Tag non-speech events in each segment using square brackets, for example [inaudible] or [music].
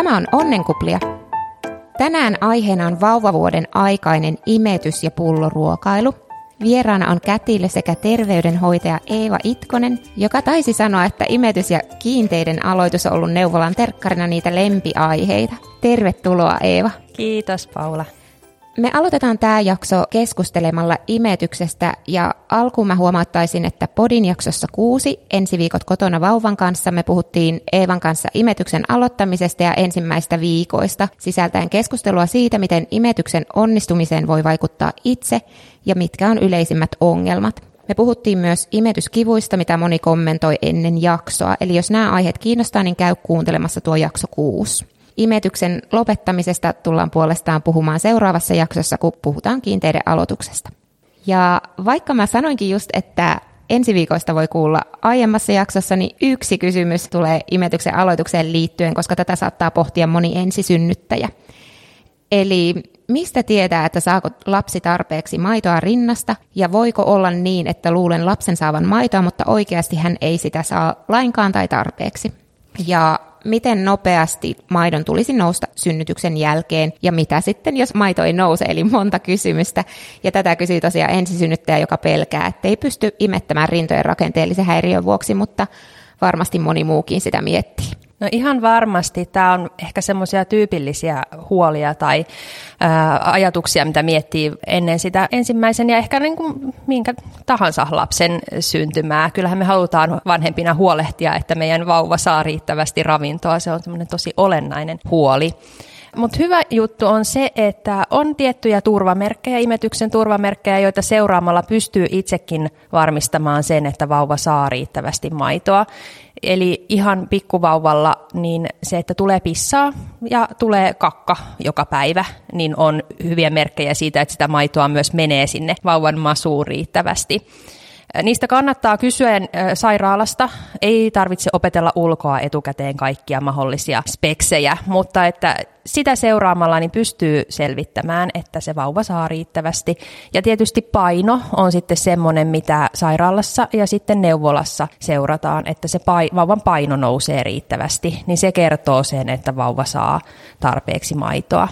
Tämä on Onnenkuplia. Tänään aiheena on vauvavuoden aikainen imetys ja pulloruokailu. Vieraana on kätilö sekä terveydenhoitaja Eeva Itkonen, joka taisi sanoa, että imetys ja kiinteiden aloitus on ollut neuvolan terkkarina niitä lempiaiheita. Tervetuloa Eeva. Kiitos Paula. Me aloitetaan tämä jakso keskustelemalla imetyksestä ja alkuun mä huomauttaisin, että podin jaksossa kuusi, ensi viikot kotona vauvan kanssa, me puhuttiin Eevan kanssa imetyksen aloittamisesta ja ensimmäistä viikoista, sisältäen keskustelua siitä, miten imetyksen onnistumiseen voi vaikuttaa itse ja mitkä on yleisimmät ongelmat. Me puhuttiin myös imetyskivuista, mitä moni kommentoi ennen jaksoa, eli jos nämä aiheet kiinnostaa, niin käy kuuntelemassa tuo jakso kuusi. Imetyksen lopettamisesta tullaan puolestaan puhumaan seuraavassa jaksossa, kun puhutaan kiinteiden aloituksesta. Ja vaikka mä sanoinkin just, että ensi viikoista voi kuulla aiemmassa jaksossa, niin yksi kysymys tulee imetyksen aloitukseen liittyen, koska tätä saattaa pohtia moni ensisynnyttäjä. Eli mistä tietää, että saako lapsi tarpeeksi maitoa rinnasta, ja voiko olla niin, että luulen lapsen saavan maitoa, mutta oikeasti hän ei sitä saa lainkaan tai tarpeeksi. Ja miten nopeasti maidon tulisi nousta synnytyksen jälkeen ja mitä sitten, jos maito ei nouse, eli monta kysymystä. Ja tätä kysyy tosiaan ensisynnyttäjä, joka pelkää, että ei pysty imettämään rintojen rakenteellisen häiriön vuoksi, mutta varmasti moni muukin sitä miettii. No ihan varmasti. Tämä on ehkä semmoisia tyypillisiä huolia tai ää, ajatuksia, mitä miettii ennen sitä ensimmäisen ja ehkä niin kuin minkä tahansa lapsen syntymää. Kyllähän me halutaan vanhempina huolehtia, että meidän vauva saa riittävästi ravintoa. Se on semmoinen tosi olennainen huoli. Mutta hyvä juttu on se, että on tiettyjä turvamerkkejä, imetyksen turvamerkkejä, joita seuraamalla pystyy itsekin varmistamaan sen, että vauva saa riittävästi maitoa. Eli ihan pikkuvauvalla niin se, että tulee pissaa ja tulee kakka joka päivä, niin on hyviä merkkejä siitä, että sitä maitoa myös menee sinne vauvan masuun riittävästi. Niistä kannattaa kysyä sairaalasta. Ei tarvitse opetella ulkoa etukäteen kaikkia mahdollisia speksejä, mutta että sitä seuraamalla niin pystyy selvittämään, että se vauva saa riittävästi. Ja tietysti paino on sitten semmoinen, mitä sairaalassa ja sitten neuvolassa seurataan, että se pai- vauvan paino nousee riittävästi, niin se kertoo sen, että vauva saa tarpeeksi maitoa.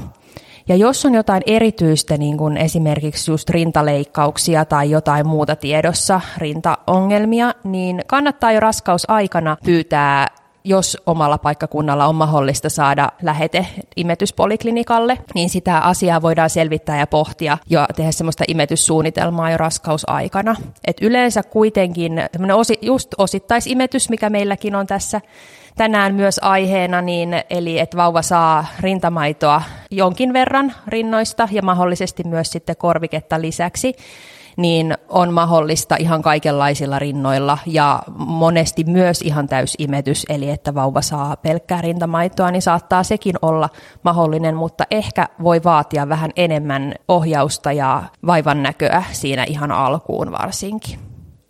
Ja jos on jotain erityistä, niin kuin esimerkiksi just rintaleikkauksia tai jotain muuta tiedossa, rintaongelmia, niin kannattaa jo raskausaikana pyytää jos omalla paikkakunnalla on mahdollista saada lähete imetyspoliklinikalle, niin sitä asiaa voidaan selvittää ja pohtia ja tehdä semmoista imetyssuunnitelmaa jo raskausaikana. Et yleensä kuitenkin osi, just osittaisimetys, mikä meilläkin on tässä tänään myös aiheena, niin, eli että vauva saa rintamaitoa jonkin verran rinnoista ja mahdollisesti myös sitten korviketta lisäksi, niin on mahdollista ihan kaikenlaisilla rinnoilla ja monesti myös ihan täysimetys, eli että vauva saa pelkkää rintamaitoa, niin saattaa sekin olla mahdollinen, mutta ehkä voi vaatia vähän enemmän ohjausta ja vaivan näköä siinä ihan alkuun varsinkin.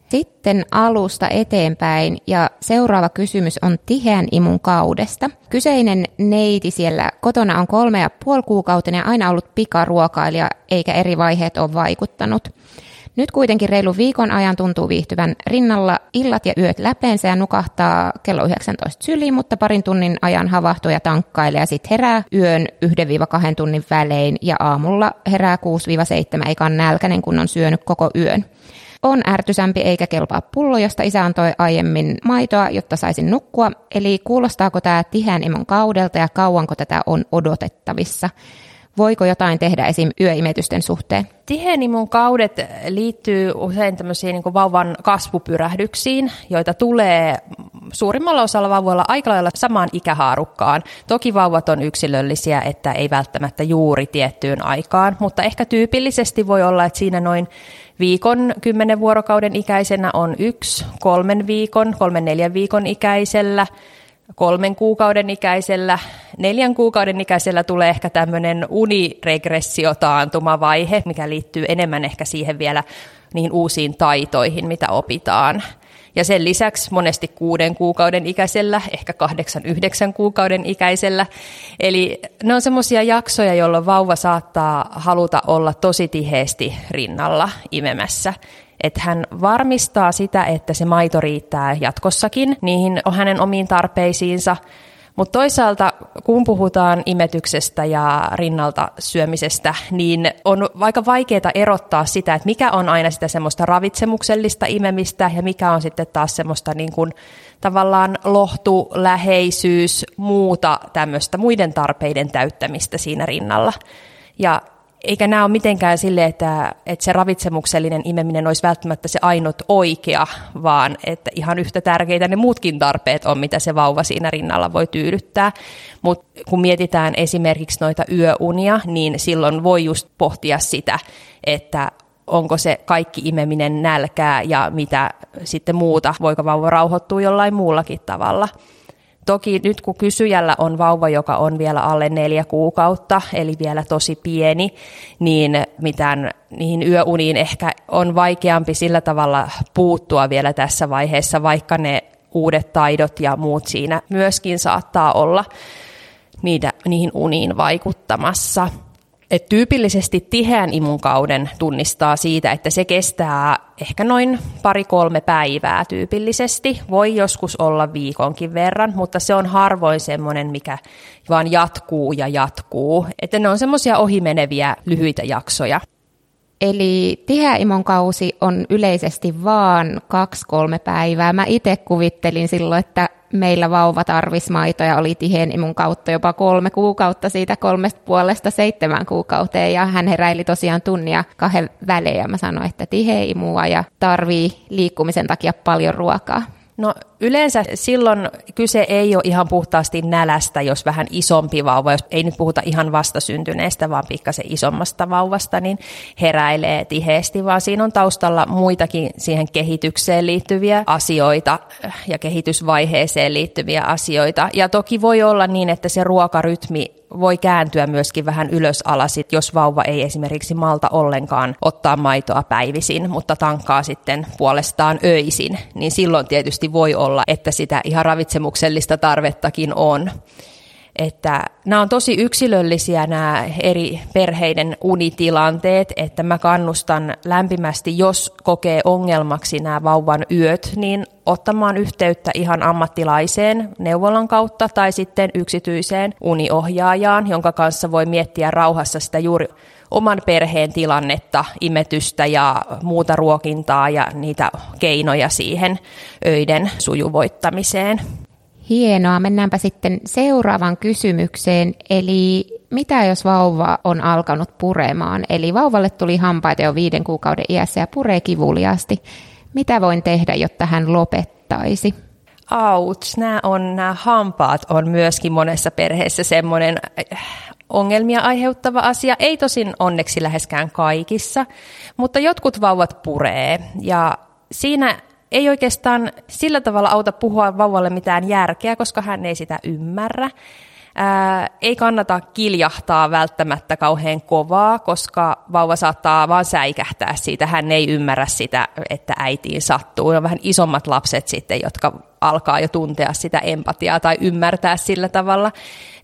Sitten alusta eteenpäin ja seuraava kysymys on tiheän imun kaudesta. Kyseinen neiti siellä kotona on kolme ja puoli kuukautta ja aina ollut pikaruokailija eikä eri vaiheet ole vaikuttanut. Nyt kuitenkin reilu viikon ajan tuntuu viihtyvän rinnalla illat ja yöt läpeensä ja nukahtaa kello 19 syliin, mutta parin tunnin ajan havahtuu ja tankkailee ja sitten herää yön 1-2 tunnin välein ja aamulla herää 6-7 eikä ole nälkäinen, kun on syönyt koko yön. On ärtysämpi eikä kelpaa pullo, josta isä antoi aiemmin maitoa, jotta saisin nukkua. Eli kuulostaako tämä tiheän imon kaudelta ja kauanko tätä on odotettavissa? Voiko jotain tehdä esim. yöimetysten suhteen? Tihenimun kaudet liittyy usein tämmöisiin niin vauvan kasvupyrähdyksiin, joita tulee suurimmalla osalla vauvoilla aika lailla samaan ikähaarukkaan. Toki vauvat on yksilöllisiä, että ei välttämättä juuri tiettyyn aikaan, mutta ehkä tyypillisesti voi olla, että siinä noin viikon, kymmenen vuorokauden ikäisenä on yksi, kolmen viikon, kolmen neljän viikon ikäisellä, kolmen kuukauden ikäisellä, neljän kuukauden ikäisellä tulee ehkä tämmöinen uniregressiotaantumavaihe, mikä liittyy enemmän ehkä siihen vielä niihin uusiin taitoihin, mitä opitaan. Ja sen lisäksi monesti kuuden kuukauden ikäisellä, ehkä kahdeksan, yhdeksän kuukauden ikäisellä. Eli ne on semmoisia jaksoja, jolloin vauva saattaa haluta olla tosi tiheesti rinnalla imemässä. Että hän varmistaa sitä, että se maito riittää jatkossakin niihin hänen omiin tarpeisiinsa, Mutta toisaalta, kun puhutaan imetyksestä ja rinnalta syömisestä, niin on aika vaikeaa erottaa sitä, että mikä on aina sitä semmoista ravitsemuksellista imemistä ja mikä on sitten taas semmoista niin kuin tavallaan lohtu, läheisyys, muuta tämmöistä muiden tarpeiden täyttämistä siinä rinnalla. Ja eikä nämä ole mitenkään sille, että, että se ravitsemuksellinen imeminen olisi välttämättä se ainut oikea, vaan että ihan yhtä tärkeitä ne muutkin tarpeet on, mitä se vauva siinä rinnalla voi tyydyttää. Mutta kun mietitään esimerkiksi noita yöunia, niin silloin voi just pohtia sitä, että onko se kaikki imeminen nälkää ja mitä sitten muuta, voiko vauva rauhoittua jollain muullakin tavalla. Toki nyt kun kysyjällä on vauva, joka on vielä alle neljä kuukautta, eli vielä tosi pieni, niin mitään niihin yöuniin ehkä on vaikeampi sillä tavalla puuttua vielä tässä vaiheessa, vaikka ne uudet taidot ja muut siinä myöskin saattaa olla niitä, niihin uniin vaikuttamassa. Et tyypillisesti tiheän imunkauden tunnistaa siitä, että se kestää ehkä noin pari-kolme päivää tyypillisesti. Voi joskus olla viikonkin verran, mutta se on harvoin semmoinen, mikä vaan jatkuu ja jatkuu. Että ne on semmoisia ohimeneviä lyhyitä jaksoja. Eli tiheäimon kausi on yleisesti vaan kaksi-kolme päivää. Mä itse kuvittelin silloin, että meillä vauva tarvisi maitoja, oli tiheen imun kautta jopa kolme kuukautta siitä kolmesta puolesta seitsemän kuukauteen ja hän heräili tosiaan tunnia kahden välein ja mä sanoin, että tiheä imua ja tarvii liikkumisen takia paljon ruokaa. No yleensä silloin kyse ei ole ihan puhtaasti nälästä, jos vähän isompi vauva, jos ei nyt puhuta ihan vastasyntyneestä, vaan pikkasen isommasta vauvasta, niin heräilee tiheesti, vaan siinä on taustalla muitakin siihen kehitykseen liittyviä asioita ja kehitysvaiheeseen liittyviä asioita. Ja toki voi olla niin, että se ruokarytmi voi kääntyä myöskin vähän ylös alas, jos vauva ei esimerkiksi malta ollenkaan ottaa maitoa päivisin, mutta tankkaa sitten puolestaan öisin, niin silloin tietysti voi olla, että sitä ihan ravitsemuksellista tarvettakin on. Että nämä on tosi yksilöllisiä nämä eri perheiden unitilanteet, että mä kannustan lämpimästi, jos kokee ongelmaksi nämä vauvan yöt, niin ottamaan yhteyttä ihan ammattilaiseen neuvolan kautta tai sitten yksityiseen uniohjaajaan, jonka kanssa voi miettiä rauhassa sitä juuri oman perheen tilannetta, imetystä ja muuta ruokintaa ja niitä keinoja siihen öiden sujuvoittamiseen. Hienoa. Mennäänpä sitten seuraavaan kysymykseen. Eli mitä jos vauva on alkanut puremaan? Eli vauvalle tuli hampaita jo viiden kuukauden iässä ja puree kivuliaasti. Mitä voin tehdä, jotta hän lopettaisi? Auts, nämä, on, nämä hampaat on myöskin monessa perheessä semmoinen äh, ongelmia aiheuttava asia. Ei tosin onneksi läheskään kaikissa, mutta jotkut vauvat puree ja siinä ei oikeastaan sillä tavalla auta puhua vauvalle mitään järkeä, koska hän ei sitä ymmärrä. Ää, ei kannata kiljahtaa välttämättä kauhean kovaa, koska vauva saattaa vaan säikähtää siitä. Hän ei ymmärrä sitä, että äitiin sattuu. On vähän isommat lapset sitten, jotka alkaa jo tuntea sitä empatiaa tai ymmärtää sillä tavalla.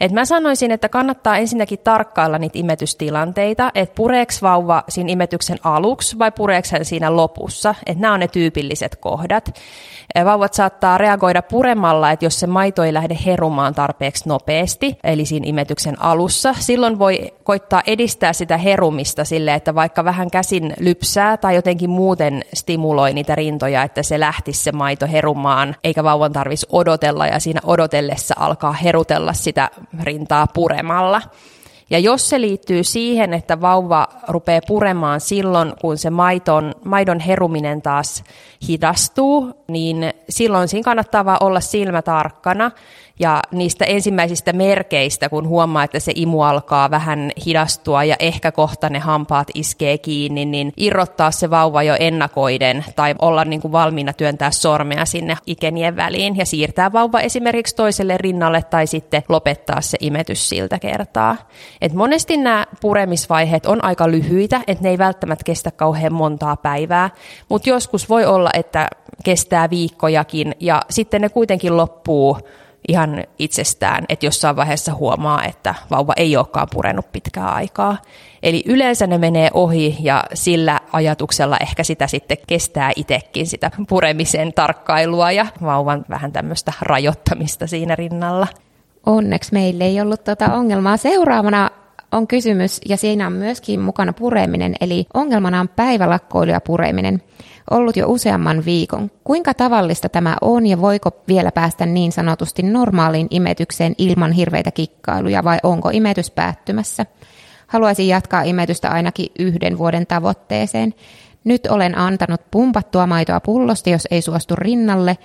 Et mä sanoisin, että kannattaa ensinnäkin tarkkailla niitä imetystilanteita, että pureeks vauva siinä imetyksen aluksi vai pureeks hän siinä lopussa. Että nämä on ne tyypilliset kohdat. Vauvat saattaa reagoida puremalla, että jos se maito ei lähde herumaan tarpeeksi nopeasti, eli siinä imetyksen alussa, silloin voi koittaa edistää sitä herumista sille, että vaikka vähän käsin lypsää tai jotenkin muuten stimuloi niitä rintoja, että se lähtisi se maito herumaan, eikä vauvan tarvitsisi odotella ja siinä odotellessa alkaa herutella sitä rintaa puremalla. Ja jos se liittyy siihen, että vauva rupeaa puremaan silloin, kun se maidon, maidon heruminen taas hidastuu, niin silloin siinä kannattaa vaan olla silmä tarkkana ja niistä ensimmäisistä merkeistä, kun huomaa, että se imu alkaa vähän hidastua ja ehkä kohta ne hampaat iskee kiinni, niin irrottaa se vauva jo ennakoiden tai olla niin kuin valmiina työntää sormea sinne ikenien väliin ja siirtää vauva esimerkiksi toiselle rinnalle tai sitten lopettaa se imetys siltä kertaa. Et monesti nämä puremisvaiheet on aika lyhyitä, että ne ei välttämättä kestä kauhean montaa päivää, mutta joskus voi olla, että kestää viikkojakin ja sitten ne kuitenkin loppuu ihan itsestään, että jossain vaiheessa huomaa, että vauva ei olekaan purenut pitkää aikaa. Eli yleensä ne menee ohi ja sillä ajatuksella ehkä sitä sitten kestää itsekin sitä puremisen tarkkailua ja vauvan vähän tämmöistä rajoittamista siinä rinnalla. Onneksi meille ei ollut tuota ongelmaa. Seuraavana on kysymys, ja siinä on myöskin mukana pureminen, eli ongelmana on päivälakkoilu ja pureminen. Ollut jo useamman viikon. Kuinka tavallista tämä on ja voiko vielä päästä niin sanotusti normaaliin imetykseen ilman hirveitä kikkailuja vai onko imetys päättymässä? Haluaisin jatkaa imetystä ainakin yhden vuoden tavoitteeseen. Nyt olen antanut pumpattua maitoa pullosta, jos ei suostu rinnalle,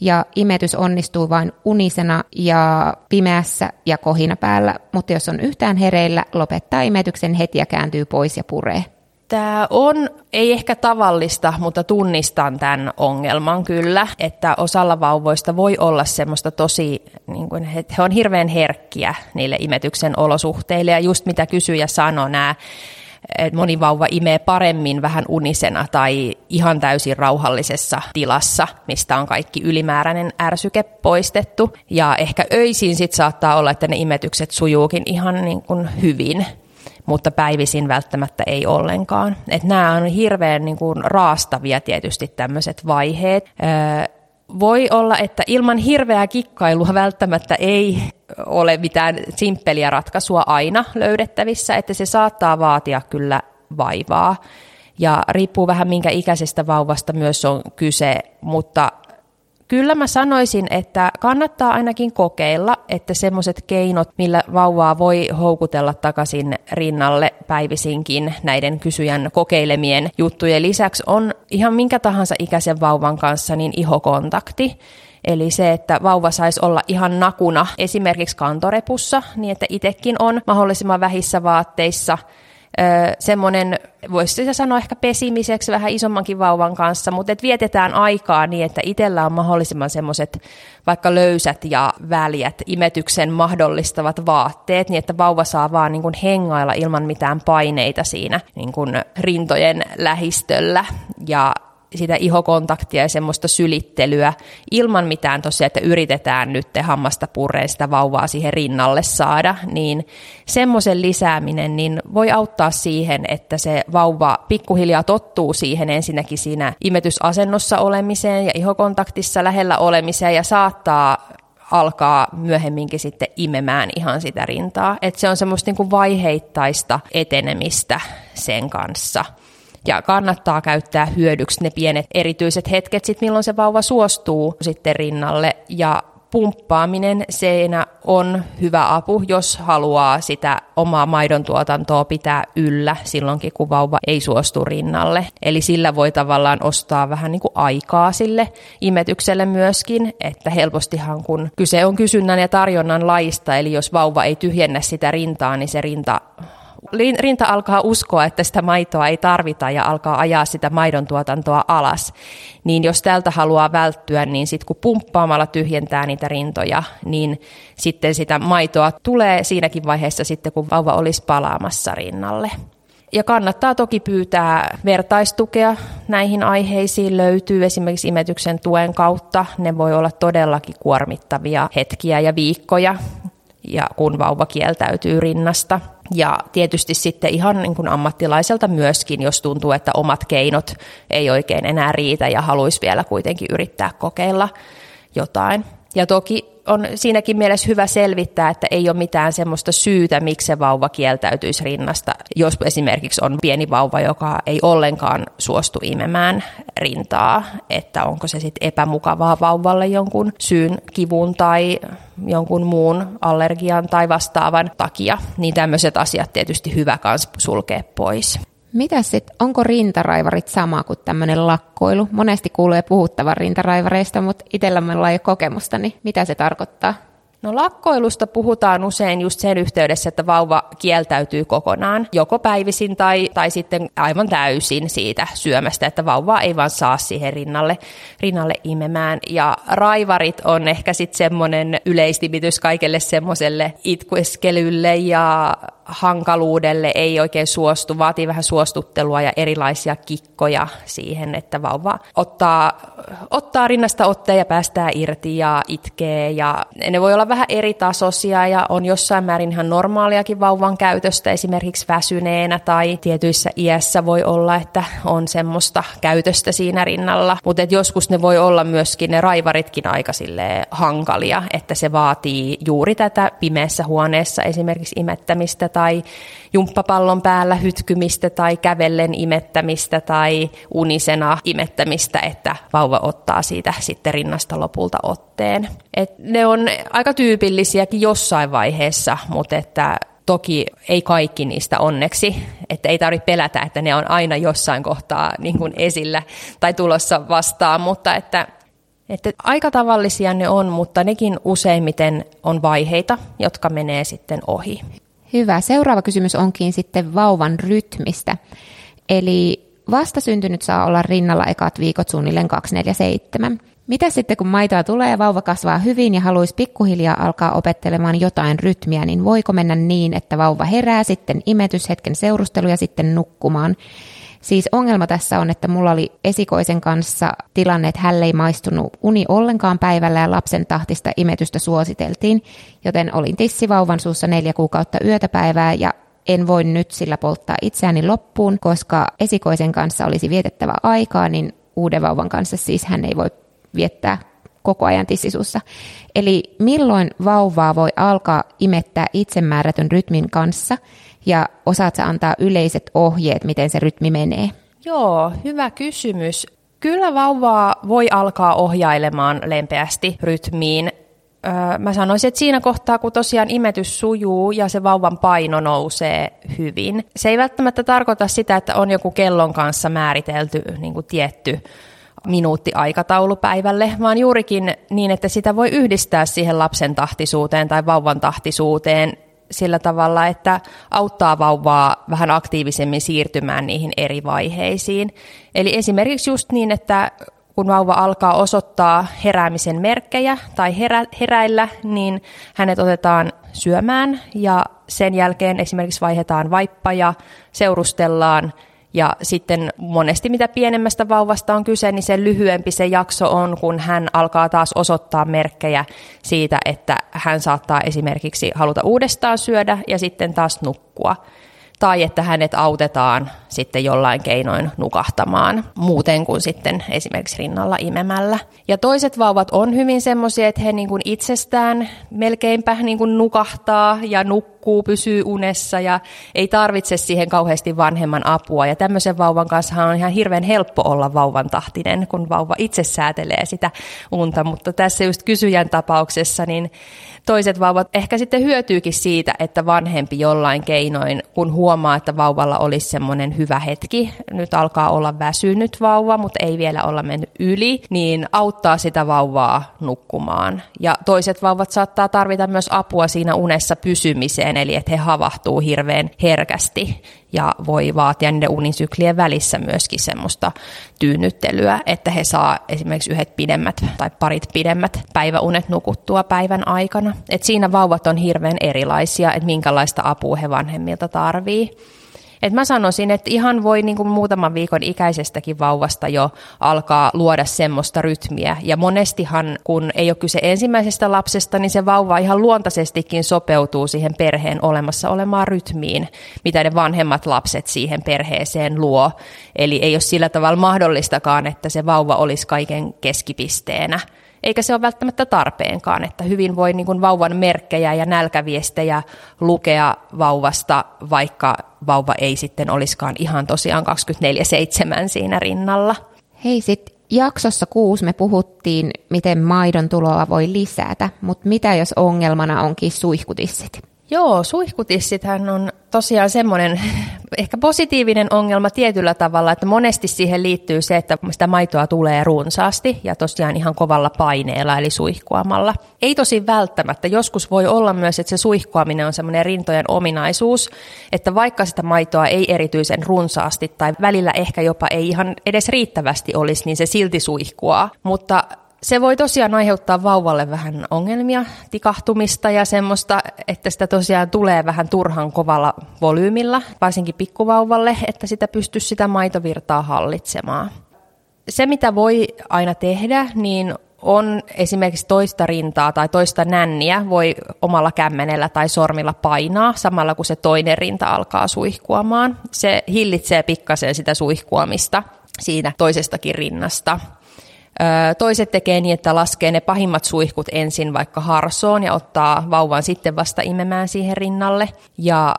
ja imetys onnistuu vain unisena ja pimeässä ja kohina päällä, mutta jos on yhtään hereillä, lopettaa imetyksen heti ja kääntyy pois ja puree. Tämä on, ei ehkä tavallista, mutta tunnistan tämän ongelman kyllä, että osalla vauvoista voi olla semmoista tosi, niin kuin, he on hirveän herkkiä niille imetyksen olosuhteille ja just mitä kysyjä sanoi, nämä että moni vauva imee paremmin vähän unisena tai ihan täysin rauhallisessa tilassa, mistä on kaikki ylimääräinen ärsyke poistettu. Ja ehkä öisin sitten saattaa olla, että ne imetykset sujuukin ihan niin kuin hyvin mutta päivisin välttämättä ei ollenkaan. Et nämä on hirveän niin kuin raastavia tietysti tämmöiset vaiheet. Öö, voi olla, että ilman hirveää kikkailua välttämättä ei ole mitään simppeliä ratkaisua aina löydettävissä, että se saattaa vaatia kyllä vaivaa. Ja riippuu vähän minkä ikäisestä vauvasta myös on kyse, mutta Kyllä mä sanoisin, että kannattaa ainakin kokeilla, että semmoiset keinot, millä vauvaa voi houkutella takaisin rinnalle päivisinkin näiden kysyjän kokeilemien juttujen lisäksi on ihan minkä tahansa ikäisen vauvan kanssa niin ihokontakti. Eli se, että vauva saisi olla ihan nakuna esimerkiksi kantorepussa, niin että itsekin on mahdollisimman vähissä vaatteissa – semmoinen, voisi sanoa ehkä pesimiseksi vähän isommankin vauvan kanssa, mutta et vietetään aikaa niin, että itsellä on mahdollisimman semmoiset vaikka löysät ja väljät imetyksen mahdollistavat vaatteet, niin että vauva saa vaan niin kuin hengailla ilman mitään paineita siinä niin kuin rintojen lähistöllä. Ja sitä ihokontaktia ja semmoista sylittelyä ilman mitään tosiaan, että yritetään nyt hammasta purreen sitä vauvaa siihen rinnalle saada, niin semmoisen lisääminen niin voi auttaa siihen, että se vauva pikkuhiljaa tottuu siihen ensinnäkin siinä imetysasennossa olemiseen ja ihokontaktissa lähellä olemiseen ja saattaa alkaa myöhemminkin sitten imemään ihan sitä rintaa. Että se on semmoista niin kuin vaiheittaista etenemistä sen kanssa – ja kannattaa käyttää hyödyksi ne pienet erityiset hetket, sit milloin se vauva suostuu sitten rinnalle ja pumppaaminen seinä on hyvä apu, jos haluaa sitä omaa maidon tuotantoa pitää yllä silloinkin, kun vauva ei suostu rinnalle. Eli sillä voi tavallaan ostaa vähän niin kuin aikaa sille imetykselle myöskin, että helpostihan kun kyse on kysynnän ja tarjonnan laista, eli jos vauva ei tyhjennä sitä rintaa, niin se rinta rinta alkaa uskoa, että sitä maitoa ei tarvita ja alkaa ajaa sitä maidon tuotantoa alas, niin jos tältä haluaa välttyä, niin sitten kun pumppaamalla tyhjentää niitä rintoja, niin sitten sitä maitoa tulee siinäkin vaiheessa sitten, kun vauva olisi palaamassa rinnalle. Ja kannattaa toki pyytää vertaistukea näihin aiheisiin. Löytyy esimerkiksi imetyksen tuen kautta. Ne voi olla todellakin kuormittavia hetkiä ja viikkoja, ja kun vauva kieltäytyy rinnasta. Ja tietysti sitten ihan niin kuin ammattilaiselta myöskin, jos tuntuu, että omat keinot ei oikein enää riitä ja haluaisi vielä kuitenkin yrittää kokeilla jotain. Ja toki on siinäkin mielessä hyvä selvittää, että ei ole mitään semmoista syytä, miksi se vauva kieltäytyisi rinnasta, jos esimerkiksi on pieni vauva, joka ei ollenkaan suostu imemään rintaa, että onko se sitten epämukavaa vauvalle jonkun syyn, kivun tai jonkun muun allergian tai vastaavan takia, niin tämmöiset asiat tietysti hyvä kans sulkea pois. Mitä sitten, onko rintaraivarit sama kuin tämmöinen lakkoilu? Monesti kuulee puhuttavan rintaraivareista, mutta itsellä meillä ei ole kokemusta, niin mitä se tarkoittaa? No lakkoilusta puhutaan usein just sen yhteydessä, että vauva kieltäytyy kokonaan, joko päivisin tai, tai sitten aivan täysin siitä syömästä, että vauva ei vaan saa siihen rinnalle, rinnalle imemään. Ja raivarit on ehkä sitten semmoinen yleistimitys kaikelle semmoiselle itkueskelylle ja hankaluudelle, ei oikein suostu, vaatii vähän suostuttelua ja erilaisia kikkoja siihen, että vauva ottaa, ottaa rinnasta otteen ja päästää irti ja itkee. Ja ne voi olla vähän eri tasoisia ja on jossain määrin ihan normaaliakin vauvan käytöstä, esimerkiksi väsyneenä tai tietyissä iässä voi olla, että on semmoista käytöstä siinä rinnalla. Mutta joskus ne voi olla myöskin ne raivaritkin aika hankalia, että se vaatii juuri tätä pimeässä huoneessa esimerkiksi imettämistä tai jumppapallon päällä hytkymistä tai kävellen imettämistä tai unisena imettämistä, että vauva ottaa siitä sitten rinnasta lopulta otteen. Et ne on aika tyypillisiäkin jossain vaiheessa, mutta että Toki ei kaikki niistä onneksi, että ei tarvitse pelätä, että ne on aina jossain kohtaa niin kuin esillä tai tulossa vastaan, mutta että, että aika tavallisia ne on, mutta nekin useimmiten on vaiheita, jotka menee sitten ohi. Hyvä. Seuraava kysymys onkin sitten vauvan rytmistä. Eli vastasyntynyt saa olla rinnalla ekat viikot suunnilleen 247. Mitä sitten kun maitoa tulee vauva kasvaa hyvin ja haluaisi pikkuhiljaa alkaa opettelemaan jotain rytmiä, niin voiko mennä niin, että vauva herää sitten imetyshetken seurustelu ja sitten nukkumaan? Siis ongelma tässä on, että mulla oli esikoisen kanssa tilanne, että hälle ei maistunut uni ollenkaan päivällä ja lapsen tahtista imetystä suositeltiin, joten olin tissivauvan suussa neljä kuukautta yötä päivää ja en voi nyt sillä polttaa itseäni loppuun, koska esikoisen kanssa olisi vietettävä aikaa, niin uuden vauvan kanssa siis hän ei voi viettää koko ajan tissisuussa. Eli milloin vauvaa voi alkaa imettää itsemäärätön rytmin kanssa ja osaat sä antaa yleiset ohjeet, miten se rytmi menee? Joo, hyvä kysymys. Kyllä vauvaa voi alkaa ohjailemaan lempeästi rytmiin. Öö, mä sanoisin, että siinä kohtaa, kun tosiaan imetys sujuu ja se vauvan paino nousee hyvin. Se ei välttämättä tarkoita sitä, että on joku kellon kanssa määritelty niin kuin tietty minuuttiaikataulu päivälle, vaan juurikin niin, että sitä voi yhdistää siihen lapsen tahtisuuteen tai vauvan tahtisuuteen sillä tavalla, että auttaa vauvaa vähän aktiivisemmin siirtymään niihin eri vaiheisiin. Eli esimerkiksi just niin, että kun vauva alkaa osoittaa heräämisen merkkejä tai herä, heräillä, niin hänet otetaan syömään ja sen jälkeen esimerkiksi vaihdetaan vaippa ja seurustellaan ja sitten monesti mitä pienemmästä vauvasta on kyse, niin sen lyhyempi se jakso on, kun hän alkaa taas osoittaa merkkejä siitä, että hän saattaa esimerkiksi haluta uudestaan syödä ja sitten taas nukkua tai että hänet autetaan sitten jollain keinoin nukahtamaan muuten kuin sitten esimerkiksi rinnalla imemällä. Ja toiset vauvat on hyvin semmoisia, että he niin kuin itsestään melkeinpä niin kuin nukahtaa ja nukkuu, pysyy unessa ja ei tarvitse siihen kauheasti vanhemman apua. Ja tämmöisen vauvan kanssa on ihan hirveän helppo olla vauvan tahtinen, kun vauva itse säätelee sitä unta. Mutta tässä just kysyjän tapauksessa, niin toiset vauvat ehkä sitten hyötyykin siitä, että vanhempi jollain keinoin, kun huomaa, että vauvalla olisi semmoinen hyvä hetki, nyt alkaa olla väsynyt vauva, mutta ei vielä olla mennyt yli, niin auttaa sitä vauvaa nukkumaan. Ja toiset vauvat saattaa tarvita myös apua siinä unessa pysymiseen, eli että he havahtuu hirveän herkästi ja voi vaatia niiden unisyklien välissä myöskin semmoista tyynnyttelyä, että he saa esimerkiksi yhdet pidemmät tai parit pidemmät päiväunet nukuttua päivän aikana. Et siinä vauvat on hirveän erilaisia, että minkälaista apua he vanhemmilta tarvii. Et mä sanoisin, että ihan voi niin kuin muutaman viikon ikäisestäkin vauvasta jo alkaa luoda semmoista rytmiä. Ja monestihan, kun ei ole kyse ensimmäisestä lapsesta, niin se vauva ihan luontaisestikin sopeutuu siihen perheen olemassa olemaan rytmiin, mitä ne vanhemmat lapset siihen perheeseen luo. Eli ei ole sillä tavalla mahdollistakaan, että se vauva olisi kaiken keskipisteenä eikä se ole välttämättä tarpeenkaan, että hyvin voi niin kuin vauvan merkkejä ja nälkäviestejä lukea vauvasta, vaikka vauva ei sitten olisikaan ihan tosiaan 24-7 siinä rinnalla. Hei, sit jaksossa kuusi me puhuttiin, miten maidon tuloa voi lisätä, mutta mitä jos ongelmana onkin suihkutissit? Joo, suihkutissithän on tosiaan semmoinen [laughs] ehkä positiivinen ongelma tietyllä tavalla, että monesti siihen liittyy se, että sitä maitoa tulee runsaasti ja tosiaan ihan kovalla paineella eli suihkuamalla. Ei tosi välttämättä. Joskus voi olla myös, että se suihkuaminen on semmoinen rintojen ominaisuus, että vaikka sitä maitoa ei erityisen runsaasti tai välillä ehkä jopa ei ihan edes riittävästi olisi, niin se silti suihkuaa. Mutta se voi tosiaan aiheuttaa vauvalle vähän ongelmia, tikahtumista ja semmoista, että sitä tosiaan tulee vähän turhan kovalla volyymilla, varsinkin pikkuvauvalle, että sitä pystyisi sitä maitovirtaa hallitsemaan. Se, mitä voi aina tehdä, niin on esimerkiksi toista rintaa tai toista nänniä voi omalla kämmenellä tai sormilla painaa samalla kun se toinen rinta alkaa suihkuamaan. Se hillitsee pikkasen sitä suihkuamista siinä toisestakin rinnasta. Toiset tekee niin, että laskee ne pahimmat suihkut ensin vaikka harsoon ja ottaa vauvan sitten vasta imemään siihen rinnalle. Ja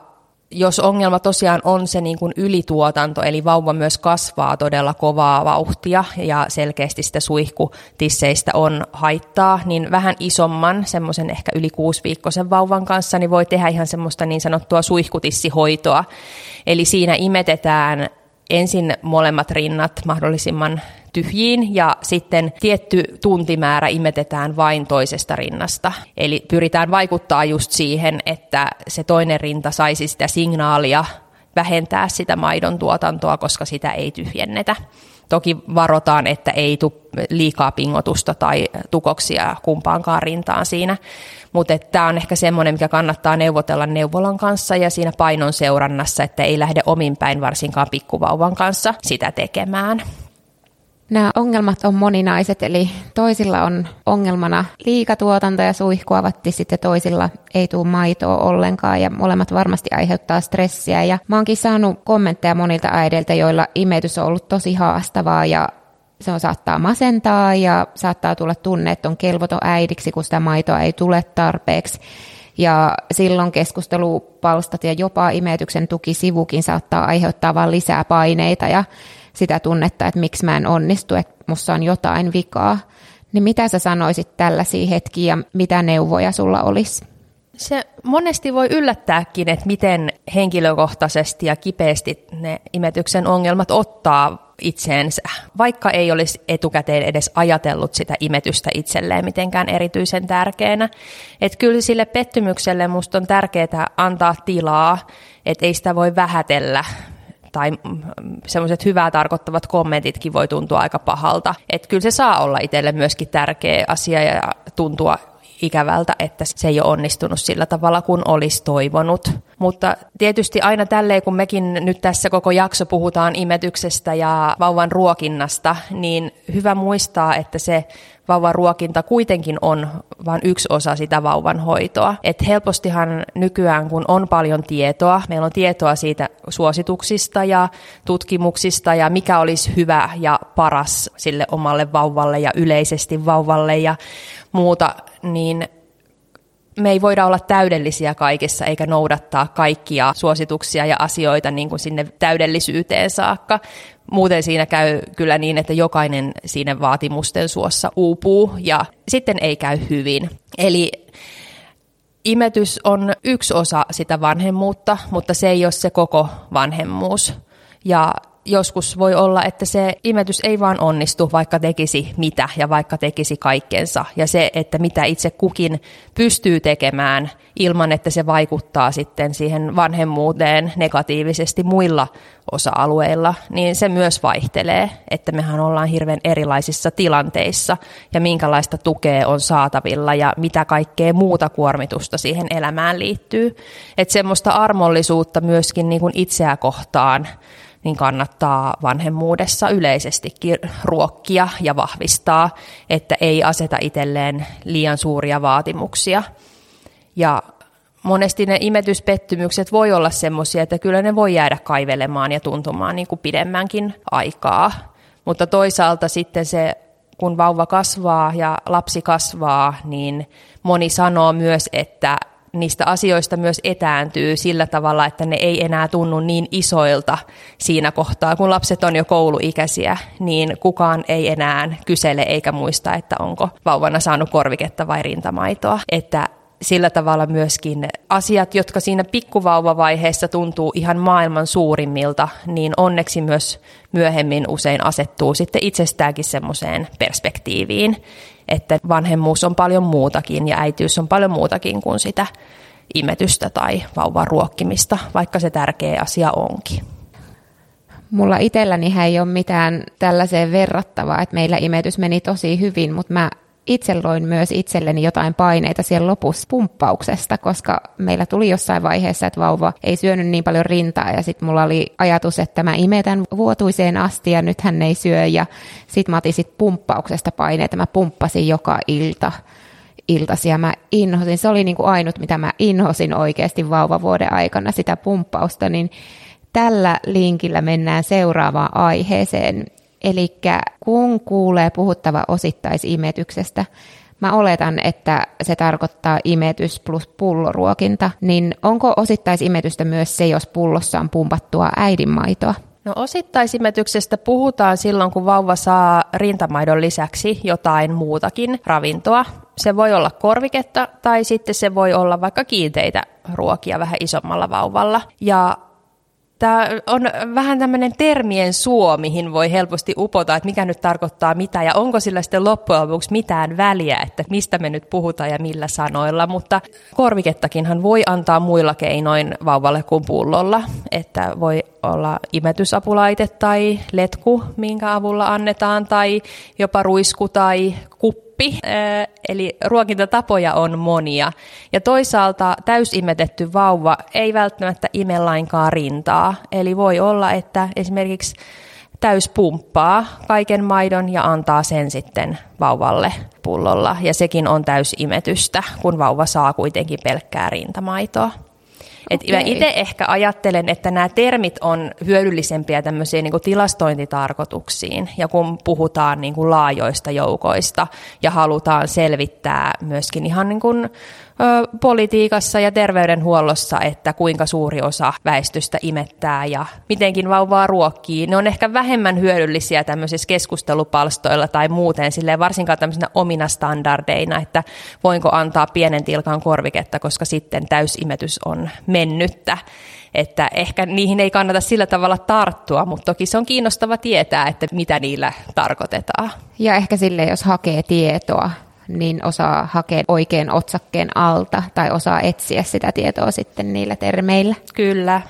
jos ongelma tosiaan on se niin kuin ylituotanto, eli vauva myös kasvaa todella kovaa vauhtia ja selkeästi sitä suihkutisseistä on haittaa, niin vähän isomman, semmoisen ehkä yli kuusi-viikkoisen vauvan kanssa, niin voi tehdä ihan semmoista niin sanottua suihkutissihoitoa. Eli siinä imetetään ensin molemmat rinnat mahdollisimman tyhjiin ja sitten tietty tuntimäärä imetetään vain toisesta rinnasta. Eli pyritään vaikuttaa just siihen, että se toinen rinta saisi sitä signaalia vähentää sitä maidon tuotantoa, koska sitä ei tyhjennetä. Toki varotaan, että ei tule liikaa pingotusta tai tukoksia kumpaankaan rintaan siinä, mutta tämä on ehkä semmoinen, mikä kannattaa neuvotella neuvolan kanssa ja siinä painon seurannassa, että ei lähde omin päin varsinkaan pikkuvauvan kanssa sitä tekemään. Nämä ongelmat on moninaiset, eli toisilla on ongelmana liikatuotanto ja suihkuavatti, sitten toisilla ei tule maitoa ollenkaan ja molemmat varmasti aiheuttaa stressiä. Ja mä oonkin saanut kommentteja monilta äideiltä, joilla imetys on ollut tosi haastavaa ja se on saattaa masentaa ja saattaa tulla tunne, että on kelvoton äidiksi, kun sitä maitoa ei tule tarpeeksi. Ja silloin keskustelupalstat ja jopa imetyksen tukisivukin saattaa aiheuttaa vain lisää paineita ja sitä tunnetta, että miksi mä en onnistu, että musta on jotain vikaa. Niin mitä sä sanoisit tällaisia hetkiä ja mitä neuvoja sulla olisi? Se monesti voi yllättääkin, että miten henkilökohtaisesti ja kipeästi ne imetyksen ongelmat ottaa itseensä, vaikka ei olisi etukäteen edes ajatellut sitä imetystä itselleen mitenkään erityisen tärkeänä. Että kyllä sille pettymykselle musta on tärkeää antaa tilaa, että ei sitä voi vähätellä tai semmoiset hyvää tarkoittavat kommentitkin voi tuntua aika pahalta. Että kyllä se saa olla itselle myöskin tärkeä asia ja tuntua ikävältä, että se ei ole onnistunut sillä tavalla kuin olisi toivonut. Mutta tietysti aina tälleen, kun mekin nyt tässä koko jakso puhutaan imetyksestä ja vauvan ruokinnasta, niin hyvä muistaa, että se vauvan ruokinta kuitenkin on vain yksi osa sitä vauvan hoitoa. Et helpostihan nykyään, kun on paljon tietoa, meillä on tietoa siitä suosituksista ja tutkimuksista ja mikä olisi hyvä ja paras sille omalle vauvalle ja yleisesti vauvalle ja muuta, niin me ei voida olla täydellisiä kaikessa eikä noudattaa kaikkia suosituksia ja asioita niin kuin sinne täydellisyyteen saakka. Muuten siinä käy kyllä niin, että jokainen siinä vaatimusten suossa uupuu ja sitten ei käy hyvin. Eli imetys on yksi osa sitä vanhemmuutta, mutta se ei ole se koko vanhemmuus. Ja joskus voi olla, että se imetys ei vaan onnistu, vaikka tekisi mitä ja vaikka tekisi kaikkensa. Ja se, että mitä itse kukin pystyy tekemään ilman, että se vaikuttaa sitten siihen vanhemmuuteen negatiivisesti muilla osa-alueilla, niin se myös vaihtelee, että mehän ollaan hirveän erilaisissa tilanteissa ja minkälaista tukea on saatavilla ja mitä kaikkea muuta kuormitusta siihen elämään liittyy. Että semmoista armollisuutta myöskin niin kuin itseä kohtaan niin kannattaa vanhemmuudessa yleisestikin ruokkia ja vahvistaa, että ei aseta itselleen liian suuria vaatimuksia. Ja monesti ne imetyspettymykset voi olla semmoisia, että kyllä ne voi jäädä kaivelemaan ja tuntumaan niin kuin pidemmänkin aikaa. Mutta toisaalta sitten se, kun vauva kasvaa ja lapsi kasvaa, niin moni sanoo myös, että niistä asioista myös etääntyy sillä tavalla, että ne ei enää tunnu niin isoilta siinä kohtaa, kun lapset on jo kouluikäisiä, niin kukaan ei enää kysele eikä muista, että onko vauvana saanut korviketta vai rintamaitoa. Että sillä tavalla myöskin asiat, jotka siinä pikkuvauvavaiheessa tuntuu ihan maailman suurimmilta, niin onneksi myös myöhemmin usein asettuu sitten itsestäänkin semmoiseen perspektiiviin, että vanhemmuus on paljon muutakin ja äitiys on paljon muutakin kuin sitä imetystä tai vauvan ruokkimista, vaikka se tärkeä asia onkin. Mulla itselläni ei ole mitään tällaiseen verrattavaa, että meillä imetys meni tosi hyvin, mutta mä itse loin myös itselleni jotain paineita siellä lopussa pumppauksesta, koska meillä tuli jossain vaiheessa, että vauva ei syönyt niin paljon rintaa ja sitten mulla oli ajatus, että mä imetän vuotuiseen asti ja nyt hän ei syö ja sitten mä otin sit pumppauksesta paineita, mä pumppasin joka ilta iltaisia. Mä inhosin, se oli niin kuin ainut, mitä mä inhosin oikeasti vauvavuoden aikana, sitä pumppausta, niin tällä linkillä mennään seuraavaan aiheeseen. Eli kun kuulee puhuttava osittaisimetyksestä, mä oletan, että se tarkoittaa imetys plus pulloruokinta, niin onko osittaisimetystä myös se, jos pullossa on pumpattua äidinmaitoa? No osittaisimetyksestä puhutaan silloin, kun vauva saa rintamaidon lisäksi jotain muutakin ravintoa. Se voi olla korviketta tai sitten se voi olla vaikka kiinteitä ruokia vähän isommalla vauvalla. Ja Tämä on vähän tämmöinen termien suo, mihin voi helposti upota, että mikä nyt tarkoittaa mitä ja onko sillä sitten loppujen lopuksi mitään väliä, että mistä me nyt puhutaan ja millä sanoilla. Mutta korvikettakinhan voi antaa muilla keinoin vauvalle kuin pullolla, että voi olla imetysapulaite tai letku, minkä avulla annetaan, tai jopa ruisku tai kuppi kuppi, eli ruokintatapoja on monia. Ja toisaalta täysimetetty vauva ei välttämättä ime lainkaan rintaa. Eli voi olla, että esimerkiksi täyspumppaa kaiken maidon ja antaa sen sitten vauvalle pullolla. Ja sekin on täysimetystä, kun vauva saa kuitenkin pelkkää rintamaitoa. Et okay. itse ehkä ajattelen, että nämä termit on hyödyllisempiä tämmöisiin niin kuin tilastointitarkoituksiin, ja kun puhutaan niin kuin laajoista joukoista ja halutaan selvittää myöskin ihan niin kuin politiikassa ja terveydenhuollossa, että kuinka suuri osa väestöstä imettää ja mitenkin vauvaa ruokkii. Ne on ehkä vähemmän hyödyllisiä tämmöisissä keskustelupalstoilla tai muuten, silleen varsinkaan tämmöisenä omina standardeina, että voinko antaa pienen tilkan korviketta, koska sitten täysimetys on mennyttä että ehkä niihin ei kannata sillä tavalla tarttua, mutta toki se on kiinnostava tietää, että mitä niillä tarkoitetaan. Ja ehkä sille, jos hakee tietoa niin osaa hakea oikein otsakkeen alta tai osaa etsiä sitä tietoa sitten niillä termeillä. Kyllä.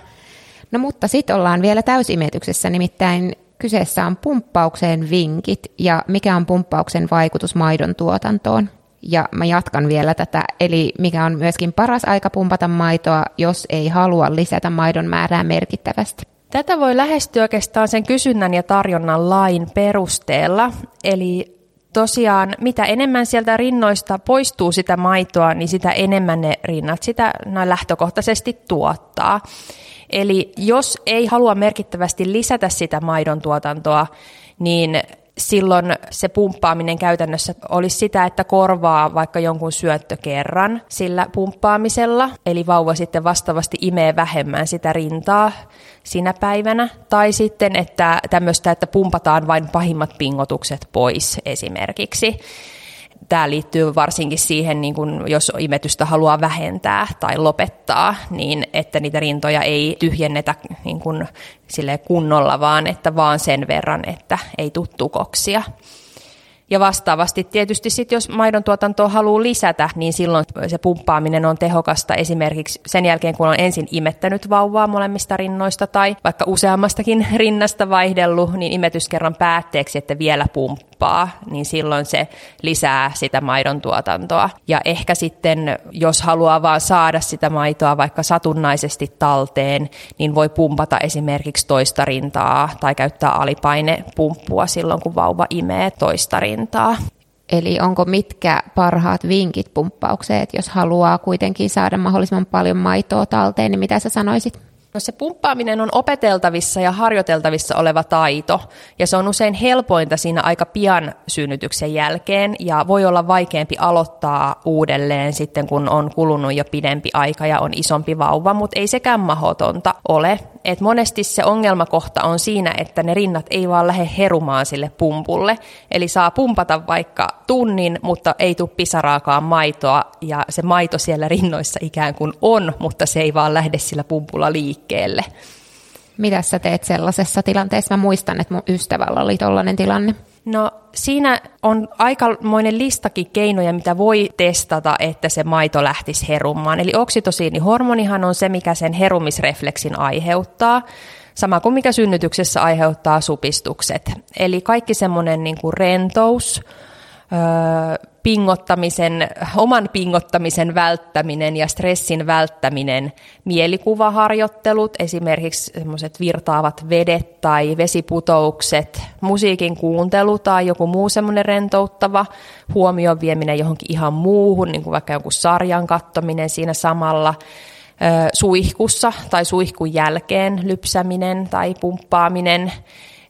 No mutta sitten ollaan vielä täysimetyksessä, nimittäin kyseessä on pumppaukseen vinkit ja mikä on pumppauksen vaikutus maidon tuotantoon. Ja mä jatkan vielä tätä, eli mikä on myöskin paras aika pumpata maitoa, jos ei halua lisätä maidon määrää merkittävästi. Tätä voi lähestyä oikeastaan sen kysynnän ja tarjonnan lain perusteella. Eli tosiaan mitä enemmän sieltä rinnoista poistuu sitä maitoa, niin sitä enemmän ne rinnat sitä lähtökohtaisesti tuottaa. Eli jos ei halua merkittävästi lisätä sitä maidon tuotantoa, niin silloin se pumppaaminen käytännössä olisi sitä, että korvaa vaikka jonkun syöttökerran sillä pumppaamisella, eli vauva sitten vastaavasti imee vähemmän sitä rintaa sinä päivänä, tai sitten että tämmöistä, että pumpataan vain pahimmat pingotukset pois esimerkiksi tämä liittyy varsinkin siihen, niin kun jos imetystä haluaa vähentää tai lopettaa, niin että niitä rintoja ei tyhjennetä niin kun, kunnolla, vaan että vaan sen verran, että ei tule tukoksia. Ja vastaavasti tietysti sit, jos maidon tuotantoa haluaa lisätä, niin silloin se pumppaaminen on tehokasta esimerkiksi sen jälkeen, kun on ensin imettänyt vauvaa molemmista rinnoista tai vaikka useammastakin rinnasta vaihdellut, niin imetyskerran päätteeksi, että vielä pumppaa, niin silloin se lisää sitä maidon tuotantoa. Ja ehkä sitten, jos haluaa vaan saada sitä maitoa vaikka satunnaisesti talteen, niin voi pumpata esimerkiksi toista rintaa tai käyttää alipainepumppua silloin, kun vauva imee toista rintaa. Eli onko mitkä parhaat vinkit pumppaukseen, jos haluaa kuitenkin saada mahdollisimman paljon maitoa talteen, niin mitä sä sanoisit? No se pumppaaminen on opeteltavissa ja harjoiteltavissa oleva taito, ja se on usein helpointa siinä aika pian synnytyksen jälkeen, ja voi olla vaikeampi aloittaa uudelleen sitten, kun on kulunut jo pidempi aika ja on isompi vauva, mutta ei sekään mahdotonta ole. Et monesti se ongelmakohta on siinä, että ne rinnat ei vaan lähde herumaan sille pumpulle, eli saa pumpata vaikka tunnin, mutta ei tule pisaraakaan maitoa, ja se maito siellä rinnoissa ikään kuin on, mutta se ei vaan lähde sillä pumpulla liikkeelle liikkeelle. Mitä sä teet sellaisessa tilanteessa? Mä muistan, että mun ystävällä oli tollainen tilanne. No siinä on aikamoinen listakin keinoja, mitä voi testata, että se maito lähtisi herumaan. Eli oksitosiinihormonihan on se, mikä sen herumisrefleksin aiheuttaa. Sama kuin mikä synnytyksessä aiheuttaa supistukset. Eli kaikki semmoinen niin kuin rentous, öö, pingottamisen, oman pingottamisen välttäminen ja stressin välttäminen, mielikuvaharjoittelut, esimerkiksi semmoiset virtaavat vedet tai vesiputoukset, musiikin kuuntelu tai joku muu semmoinen rentouttava huomion vieminen johonkin ihan muuhun, niin kuin vaikka joku sarjan kattominen siinä samalla, suihkussa tai suihkun jälkeen lypsäminen tai pumppaaminen,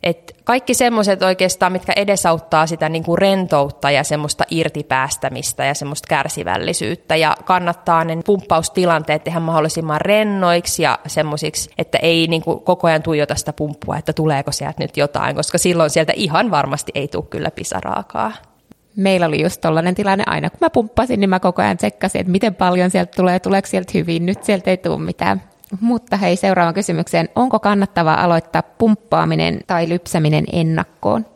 et kaikki semmoiset oikeastaan, mitkä edesauttaa sitä niin kuin rentoutta ja semmoista irtipäästämistä ja semmoista kärsivällisyyttä. Ja kannattaa ne pumppaustilanteet tehdä mahdollisimman rennoiksi ja semmoisiksi, että ei niin kuin koko ajan tuijota sitä pumppua, että tuleeko sieltä nyt jotain, koska silloin sieltä ihan varmasti ei tule kyllä pisaraakaa. Meillä oli just tollainen tilanne aina, kun mä pumppasin, niin mä koko ajan tsekkasin, että miten paljon sieltä tulee, tuleeko sieltä hyvin, nyt sieltä ei tule mitään. Mutta hei, seuraavaan kysymykseen. Onko kannattavaa aloittaa pumppaaminen tai lypsäminen ennakkoon?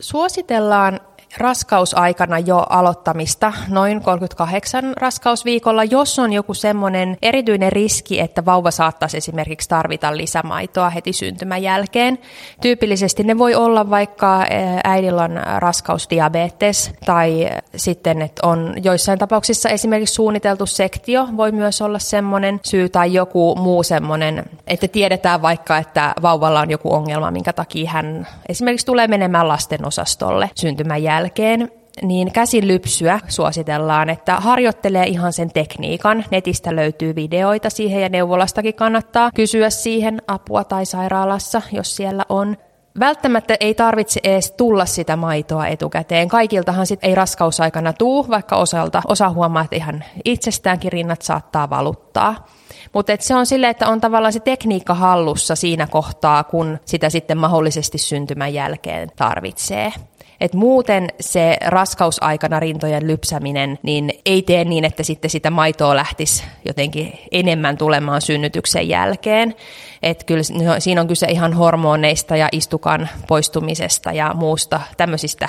Suositellaan raskausaikana jo aloittamista, noin 38 raskausviikolla, jos on joku semmoinen erityinen riski, että vauva saattaisi esimerkiksi tarvita lisämaitoa heti syntymän jälkeen. Tyypillisesti ne voi olla vaikka eh, äidillä on raskausdiabetes tai sitten, että on joissain tapauksissa esimerkiksi suunniteltu sektio voi myös olla semmoinen syy tai joku muu semmoinen, että tiedetään vaikka, että vauvalla on joku ongelma, minkä takia hän esimerkiksi tulee menemään lastenosastolle syntymän jälkeen niin käsilypsyä suositellaan, että harjoittelee ihan sen tekniikan. Netistä löytyy videoita siihen ja neuvolastakin kannattaa kysyä siihen apua tai sairaalassa, jos siellä on. Välttämättä ei tarvitse edes tulla sitä maitoa etukäteen. Kaikiltahan sit ei raskausaikana tuu, vaikka osalta osa huomaa, että ihan itsestäänkin rinnat saattaa valuttaa. Mutta se on silleen, että on tavallaan se tekniikka hallussa siinä kohtaa, kun sitä sitten mahdollisesti syntymän jälkeen tarvitsee. Et muuten se raskausaikana rintojen lypsäminen niin ei tee niin, että sitten sitä maitoa lähtisi jotenkin enemmän tulemaan synnytyksen jälkeen. Et kyllä siinä on kyse ihan hormoneista ja istukan poistumisesta ja muusta tämmöisistä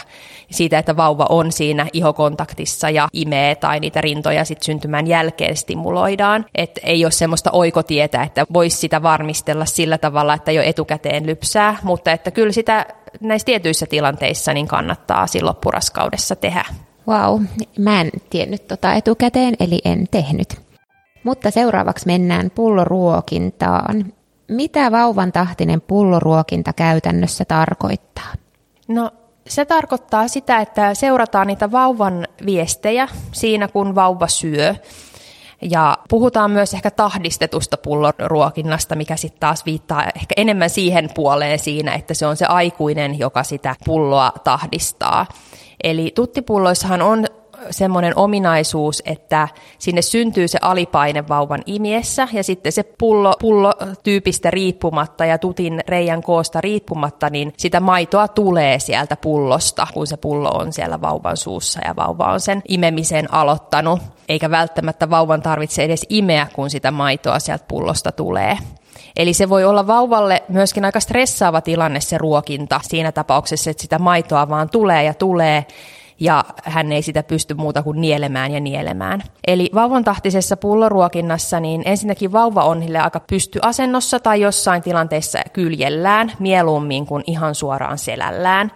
siitä, että vauva on siinä ihokontaktissa ja imee tai niitä rintoja sitten syntymän jälkeen stimuloidaan. Et ei ole semmoista oikotietä, että voisi sitä varmistella sillä tavalla, että jo etukäteen lypsää, mutta että kyllä sitä näissä tietyissä tilanteissa niin kannattaa silloin loppuraskaudessa tehdä. Wow, mä en tiennyt tota etukäteen, eli en tehnyt. Mutta seuraavaksi mennään pulloruokintaan. Mitä vauvan tahtinen pulloruokinta käytännössä tarkoittaa? No se tarkoittaa sitä, että seurataan niitä vauvan viestejä siinä, kun vauva syö. Ja puhutaan myös ehkä tahdistetusta pulloruokinnasta, mikä sitten taas viittaa ehkä enemmän siihen puoleen siinä, että se on se aikuinen, joka sitä pulloa tahdistaa. Eli tuttipulloissahan on semmoinen ominaisuus, että sinne syntyy se alipaine vauvan imiessä ja sitten se pullo, pullo tyypistä riippumatta ja tutin reijän koosta riippumatta, niin sitä maitoa tulee sieltä pullosta, kun se pullo on siellä vauvan suussa ja vauva on sen imemisen aloittanut. Eikä välttämättä vauvan tarvitse edes imeä, kun sitä maitoa sieltä pullosta tulee. Eli se voi olla vauvalle myöskin aika stressaava tilanne se ruokinta siinä tapauksessa, että sitä maitoa vaan tulee ja tulee ja hän ei sitä pysty muuta kuin nielemään ja nielemään. Eli vauvan tahtisessa pulloruokinnassa niin ensinnäkin vauva on aika pystyasennossa tai jossain tilanteessa kyljellään mieluummin kuin ihan suoraan selällään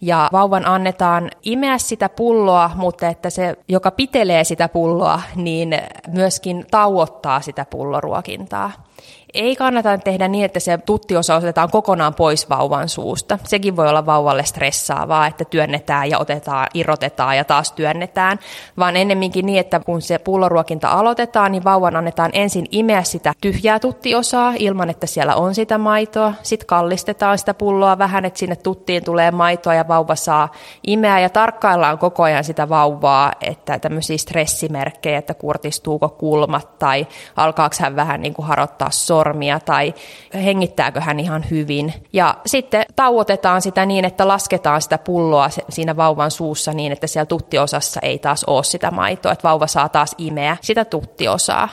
ja vauvan annetaan imeä sitä pulloa, mutta että se, joka pitelee sitä pulloa, niin myöskin tauottaa sitä pulloruokintaa ei kannata tehdä niin, että se tuttiosa otetaan kokonaan pois vauvan suusta. Sekin voi olla vauvalle stressaavaa, että työnnetään ja otetaan, irrotetaan ja taas työnnetään, vaan ennemminkin niin, että kun se pulloruokinta aloitetaan, niin vauvan annetaan ensin imeä sitä tyhjää tuttiosaa ilman, että siellä on sitä maitoa. Sitten kallistetaan sitä pulloa vähän, että sinne tuttiin tulee maitoa ja vauva saa imeä ja tarkkaillaan koko ajan sitä vauvaa, että tämmöisiä stressimerkkejä, että kurtistuuko kulmat tai alkaako hän vähän niin kuin harottaa sor sormia tai hengittääkö hän ihan hyvin. Ja sitten tauotetaan sitä niin, että lasketaan sitä pulloa siinä vauvan suussa niin, että siellä tuttiosassa ei taas ole sitä maitoa, että vauva saa taas imeä sitä tuttiosaa.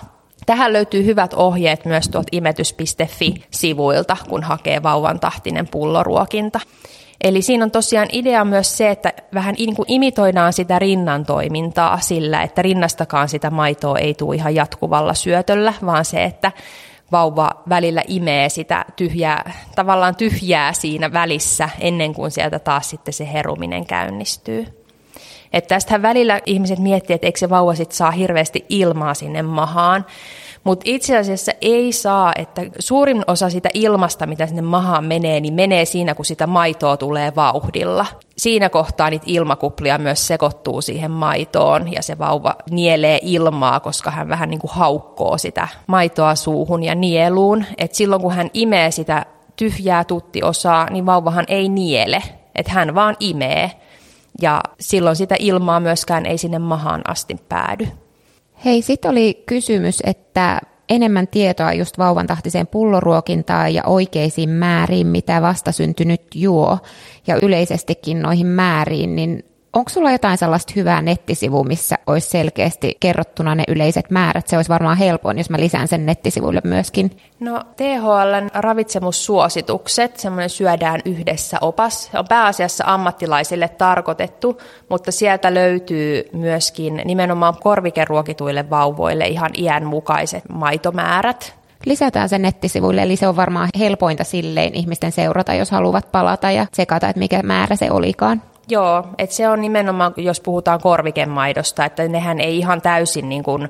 Tähän löytyy hyvät ohjeet myös tuolta imetys.fi-sivuilta, kun hakee vauvan tahtinen pulloruokinta. Eli siinä on tosiaan idea myös se, että vähän niin kuin imitoidaan sitä rinnan toimintaa sillä, että rinnastakaan sitä maitoa ei tule ihan jatkuvalla syötöllä, vaan se, että vauva välillä imee sitä tyhjää, tavallaan tyhjää siinä välissä ennen kuin sieltä taas sitten se heruminen käynnistyy. Että tästähän välillä ihmiset miettii, että eikö se vauva sit saa hirveästi ilmaa sinne mahaan. Mutta itse asiassa ei saa, että suurin osa sitä ilmasta, mitä sinne mahaan menee, niin menee siinä, kun sitä maitoa tulee vauhdilla. Siinä kohtaa niitä ilmakuplia myös sekoittuu siihen maitoon ja se vauva nielee ilmaa, koska hän vähän niin kuin haukkoo sitä maitoa suuhun ja nieluun. Et silloin kun hän imee sitä tyhjää tuttiosaa, niin vauvahan ei niele, että hän vaan imee. Ja silloin sitä ilmaa myöskään ei sinne mahaan asti päädy. Hei, sitten oli kysymys, että enemmän tietoa just vauvan tahtiseen pulloruokintaan ja oikeisiin määriin, mitä vastasyntynyt juo, ja yleisestikin noihin määriin, niin Onko sulla jotain sellaista hyvää nettisivua, missä olisi selkeästi kerrottuna ne yleiset määrät? Se olisi varmaan helpoin, jos mä lisään sen nettisivuille myöskin. No THLn ravitsemussuositukset, semmoinen syödään yhdessä opas, on pääasiassa ammattilaisille tarkoitettu, mutta sieltä löytyy myöskin nimenomaan korvikeruokituille vauvoille ihan iän mukaiset maitomäärät. Lisätään sen nettisivuille, eli se on varmaan helpointa silleen ihmisten seurata, jos haluavat palata ja tsekata, että mikä määrä se olikaan. Joo, että se on nimenomaan, jos puhutaan korvikemaidosta, että nehän ei ihan täysin niin kuin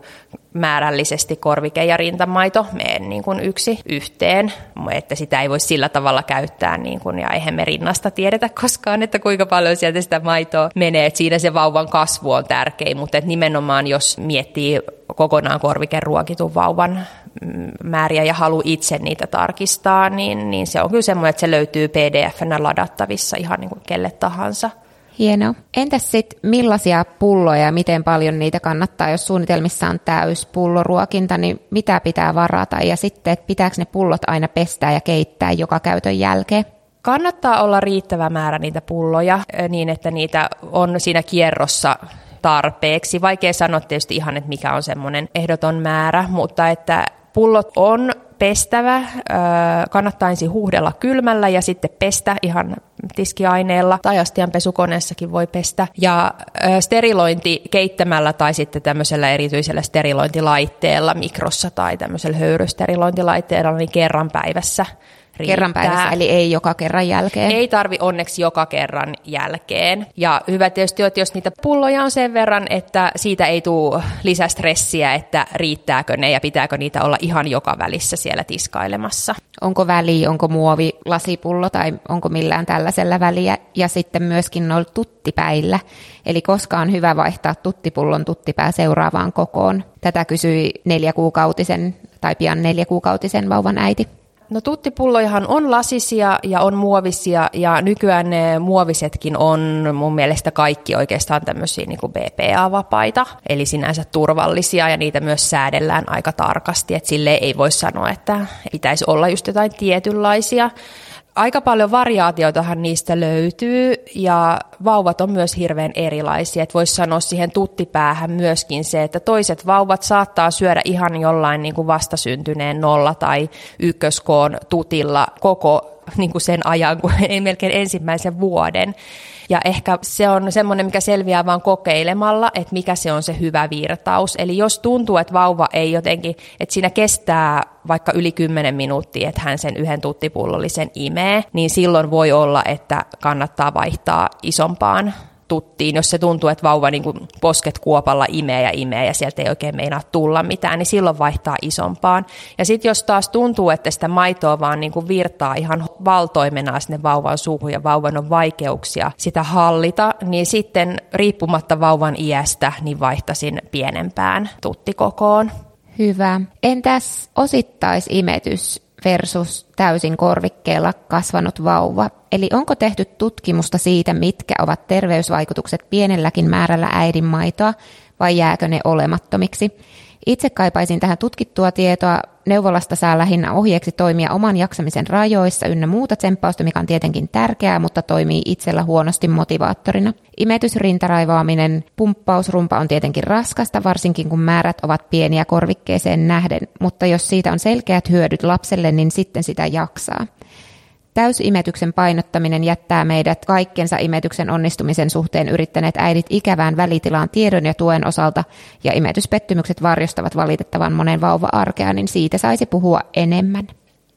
määrällisesti korvike ja rintamaito mene niin kuin yksi yhteen, että sitä ei voi sillä tavalla käyttää, niin kuin, ja eihän me rinnasta tiedetä koskaan, että kuinka paljon sieltä sitä maitoa menee, että siinä se vauvan kasvu on tärkein, mutta että nimenomaan jos miettii kokonaan korvikeruokitun vauvan mm, määriä ja halu itse niitä tarkistaa, niin, niin se on kyllä semmoinen, että se löytyy pdf-nä ladattavissa ihan niin kuin kelle tahansa. Hienoa. Entäs sitten millaisia pulloja ja miten paljon niitä kannattaa, jos suunnitelmissa on täys pulloruokinta, niin mitä pitää varata ja sitten, että pitääkö ne pullot aina pestää ja keittää joka käytön jälkeen? Kannattaa olla riittävä määrä niitä pulloja niin, että niitä on siinä kierrossa tarpeeksi. Vaikea sanoa tietysti ihan, että mikä on semmoinen ehdoton määrä, mutta että pullot on pestävä, kannattaa ensin huuhdella kylmällä ja sitten pestä ihan tiskiaineella tai astianpesukoneessakin voi pestä. Ja sterilointi keittämällä tai sitten tämmöisellä erityisellä sterilointilaitteella, mikrossa tai tämmöisellä höyrysterilointilaitteella, niin kerran päivässä riittää. Kerran päivässä, eli ei joka kerran jälkeen. Ei tarvi onneksi joka kerran jälkeen. Ja hyvä tietysti on, että jos niitä pulloja on sen verran, että siitä ei tule lisästressiä, että riittääkö ne ja pitääkö niitä olla ihan joka välissä siellä tiskailemassa. Onko väli, onko muovi lasipullo tai onko millään tällaisella väliä. Ja sitten myöskin noilla tuttipäillä. Eli koska on hyvä vaihtaa tuttipullon tuttipää seuraavaan kokoon. Tätä kysyi neljäkuukautisen tai pian neljäkuukautisen vauvan äiti. No tuttipullojahan on lasisia ja on muovisia ja nykyään ne muovisetkin on mun mielestä kaikki oikeastaan tämmöisiä niin BPA-vapaita, eli sinänsä turvallisia ja niitä myös säädellään aika tarkasti, että sille ei voi sanoa, että pitäisi olla just jotain tietynlaisia aika paljon variaatioitahan niistä löytyy ja vauvat on myös hirveän erilaisia. Voisi sanoa siihen tuttipäähän myöskin se, että toiset vauvat saattaa syödä ihan jollain niin kuin vastasyntyneen nolla tai ykköskoon tutilla koko niin kuin sen ajan, kuin melkein ensimmäisen vuoden. Ja ehkä se on semmoinen, mikä selviää vain kokeilemalla, että mikä se on se hyvä virtaus. Eli jos tuntuu, että vauva ei jotenkin, että siinä kestää vaikka yli 10 minuuttia, että hän sen yhden tuttipullollisen imee, niin silloin voi olla, että kannattaa vaihtaa isompaan tuttiin, jos se tuntuu, että vauva niin kuin posket kuopalla imee ja imee ja sieltä ei oikein meinaa tulla mitään, niin silloin vaihtaa isompaan. Ja sitten jos taas tuntuu, että sitä maitoa vaan niin kuin virtaa ihan valtoimenaan sinne vauvan suuhun ja vauvan on vaikeuksia sitä hallita, niin sitten riippumatta vauvan iästä, niin vaihtasin pienempään tuttikokoon. Hyvä. Entäs osittaisimetys? Versus täysin korvikkeella kasvanut vauva. Eli onko tehty tutkimusta siitä, mitkä ovat terveysvaikutukset pienelläkin määrällä äidinmaitoa vai jääkö ne olemattomiksi? Itse kaipaisin tähän tutkittua tietoa. Neuvolasta saa lähinnä ohjeeksi toimia oman jaksamisen rajoissa ynnä muuta tsemppausta, mikä on tietenkin tärkeää, mutta toimii itsellä huonosti motivaattorina. Imetysrintaraivaaminen, pumppausrumpa on tietenkin raskasta, varsinkin kun määrät ovat pieniä korvikkeeseen nähden, mutta jos siitä on selkeät hyödyt lapselle, niin sitten sitä jaksaa. Täysimetyksen painottaminen jättää meidät kaikkensa imetyksen onnistumisen suhteen yrittäneet äidit ikävään välitilaan tiedon ja tuen osalta, ja imetyspettymykset varjostavat valitettavan monen vauva-arkea, niin siitä saisi puhua enemmän.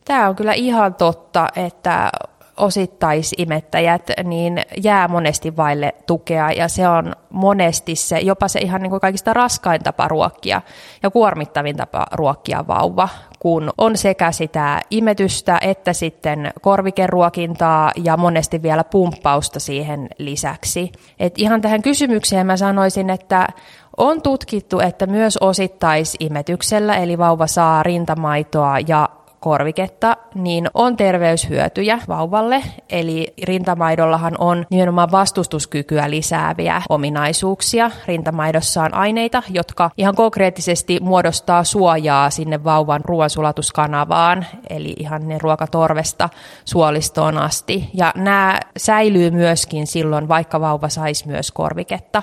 Tämä on kyllä ihan totta, että osittaisimettäjät niin jää monesti vaille tukea ja se on monesti se, jopa se ihan niin kuin kaikista raskain tapa ruokkia ja kuormittavin tapa ruokkia vauva, kun on sekä sitä imetystä että sitten korvikeruokintaa ja monesti vielä pumppausta siihen lisäksi. Et ihan tähän kysymykseen mä sanoisin, että on tutkittu, että myös osittaisimetyksellä, eli vauva saa rintamaitoa ja korviketta, niin on terveyshyötyjä vauvalle. Eli rintamaidollahan on nimenomaan vastustuskykyä lisääviä ominaisuuksia. Rintamaidossa on aineita, jotka ihan konkreettisesti muodostaa suojaa sinne vauvan ruoansulatuskanavaan, eli ihan ne ruokatorvesta suolistoon asti. Ja nämä säilyy myöskin silloin, vaikka vauva saisi myös korviketta.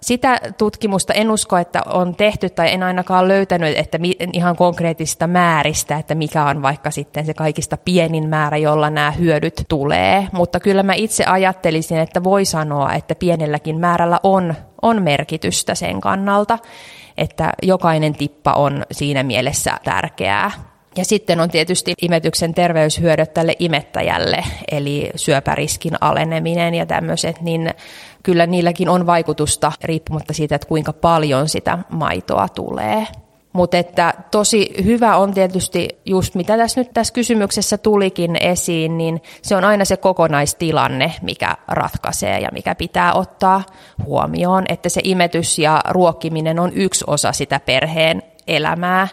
Sitä tutkimusta en usko, että on tehty tai en ainakaan löytänyt, että ihan konkreettista määristä, että mikä on vaikka sitten se kaikista pienin määrä, jolla nämä hyödyt tulee. Mutta kyllä mä itse ajattelisin, että voi sanoa, että pienelläkin määrällä on, on merkitystä sen kannalta, että jokainen tippa on siinä mielessä tärkeää. Ja sitten on tietysti imetyksen terveyshyödyt tälle imettäjälle, eli syöpäriskin aleneminen ja tämmöiset, niin kyllä niilläkin on vaikutusta riippumatta siitä, että kuinka paljon sitä maitoa tulee. Mutta että tosi hyvä on tietysti just mitä tässä nyt tässä kysymyksessä tulikin esiin, niin se on aina se kokonaistilanne, mikä ratkaisee ja mikä pitää ottaa huomioon, että se imetys ja ruokkiminen on yksi osa sitä perheen elämää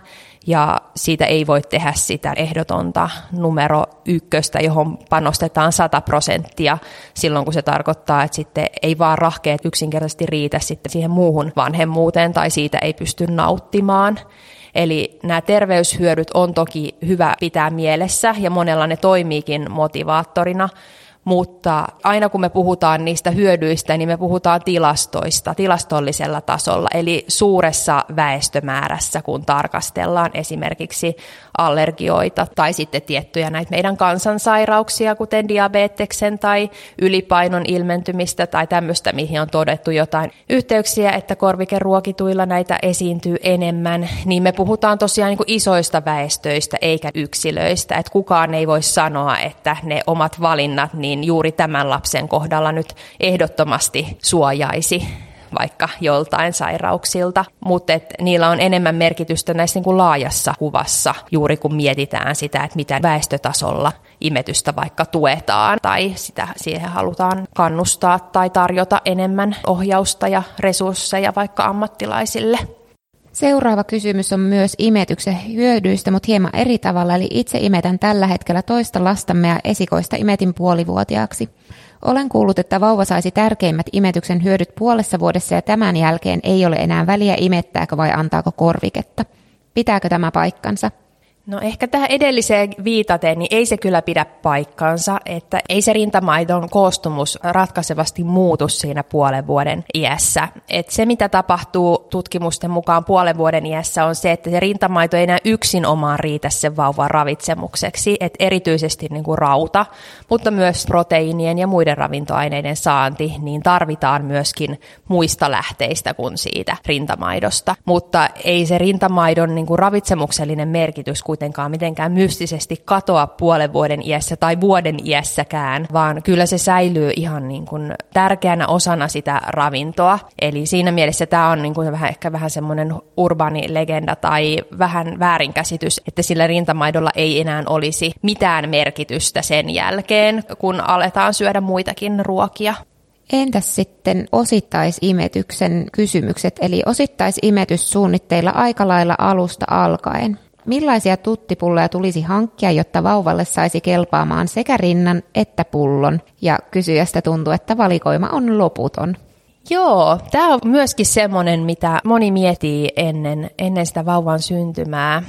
ja siitä ei voi tehdä sitä ehdotonta numero ykköstä, johon panostetaan 100 prosenttia silloin, kun se tarkoittaa, että sitten ei vaan rahkeet yksinkertaisesti riitä sitten siihen muuhun vanhemmuuteen tai siitä ei pysty nauttimaan. Eli nämä terveyshyödyt on toki hyvä pitää mielessä ja monella ne toimiikin motivaattorina, mutta aina kun me puhutaan niistä hyödyistä, niin me puhutaan tilastoista, tilastollisella tasolla, eli suuressa väestömäärässä, kun tarkastellaan esimerkiksi allergioita tai sitten tiettyjä näitä meidän kansansairauksia, kuten diabeteksen tai ylipainon ilmentymistä tai tämmöistä, mihin on todettu jotain yhteyksiä, että korvikeruokituilla näitä esiintyy enemmän, niin me puhutaan tosiaan niin kuin isoista väestöistä eikä yksilöistä, että kukaan ei voi sanoa, että ne omat valinnat niin juuri tämän lapsen kohdalla nyt ehdottomasti suojaisi vaikka joltain sairauksilta, mutta et niillä on enemmän merkitystä näissä niin kuin laajassa kuvassa, juuri kun mietitään sitä, että mitä väestötasolla imetystä vaikka tuetaan tai sitä siihen halutaan kannustaa tai tarjota enemmän ohjausta ja resursseja vaikka ammattilaisille. Seuraava kysymys on myös imetyksen hyödyistä, mutta hieman eri tavalla, eli itse imetän tällä hetkellä toista lastamme ja esikoista imetin puolivuotiaaksi. Olen kuullut, että vauva saisi tärkeimmät imetyksen hyödyt puolessa vuodessa ja tämän jälkeen ei ole enää väliä imettääkö vai antaako korviketta. Pitääkö tämä paikkansa? No ehkä tähän edelliseen viitaten, niin ei se kyllä pidä paikkansa, että ei se rintamaidon koostumus ratkaisevasti muutu siinä puolen vuoden iässä. Et se, mitä tapahtuu tutkimusten mukaan puolen vuoden iässä, on se, että se rintamaito ei enää yksin omaan riitä sen vauvan ravitsemukseksi, että erityisesti niin kuin rauta, mutta myös proteiinien ja muiden ravintoaineiden saanti, niin tarvitaan myöskin muista lähteistä kuin siitä rintamaidosta. Mutta ei se rintamaidon niin kuin ravitsemuksellinen merkitys kuitenkaan mitenkään mystisesti katoa puolen vuoden iässä tai vuoden iässäkään, vaan kyllä se säilyy ihan niin kuin tärkeänä osana sitä ravintoa. Eli siinä mielessä tämä on niin kuin vähän, ehkä vähän semmoinen urbaani legenda tai vähän väärinkäsitys, että sillä rintamaidolla ei enää olisi mitään merkitystä sen jälkeen, kun aletaan syödä muitakin ruokia. Entäs sitten osittaisimetyksen kysymykset, eli osittaisimetys suunnitteilla aika lailla alusta alkaen? Millaisia tuttipulloja tulisi hankkia, jotta vauvalle saisi kelpaamaan sekä rinnan että pullon? Ja kysyjästä tuntuu, että valikoima on loputon. Joo, tämä on myöskin semmoinen, mitä moni mietii ennen, ennen sitä vauvan syntymää.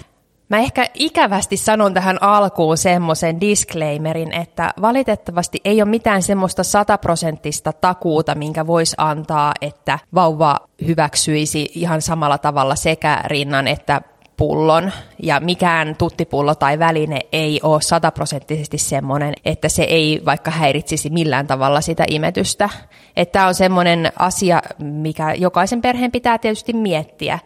Mä ehkä ikävästi sanon tähän alkuun semmoisen disclaimerin, että valitettavasti ei ole mitään semmoista sataprosenttista takuuta, minkä voisi antaa, että vauva hyväksyisi ihan samalla tavalla sekä rinnan että pullon ja mikään tuttipullo tai väline ei ole sataprosenttisesti semmoinen, että se ei vaikka häiritsisi millään tavalla sitä imetystä. Että tämä on semmoinen asia, mikä jokaisen perheen pitää tietysti miettiä,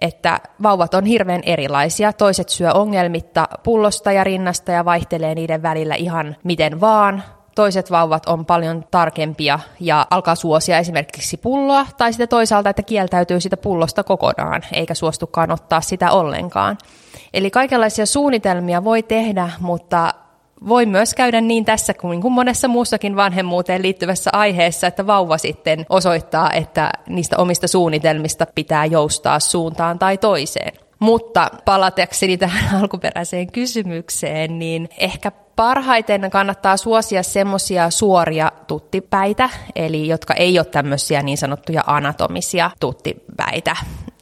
että vauvat on hirveän erilaisia. Toiset syö ongelmitta pullosta ja rinnasta ja vaihtelee niiden välillä ihan miten vaan. Toiset vauvat on paljon tarkempia ja alkaa suosia esimerkiksi pulloa, tai sitten toisaalta, että kieltäytyy sitä pullosta kokonaan, eikä suostukaan ottaa sitä ollenkaan. Eli kaikenlaisia suunnitelmia voi tehdä, mutta voi myös käydä niin tässä kuin, kuin monessa muussakin vanhemmuuteen liittyvässä aiheessa, että vauva sitten osoittaa, että niistä omista suunnitelmista pitää joustaa suuntaan tai toiseen. Mutta palatakseni tähän [laughs] alkuperäiseen kysymykseen, niin ehkä parhaiten kannattaa suosia semmoisia suoria tuttipäitä, eli jotka ei ole tämmöisiä niin sanottuja anatomisia tuttipäitä.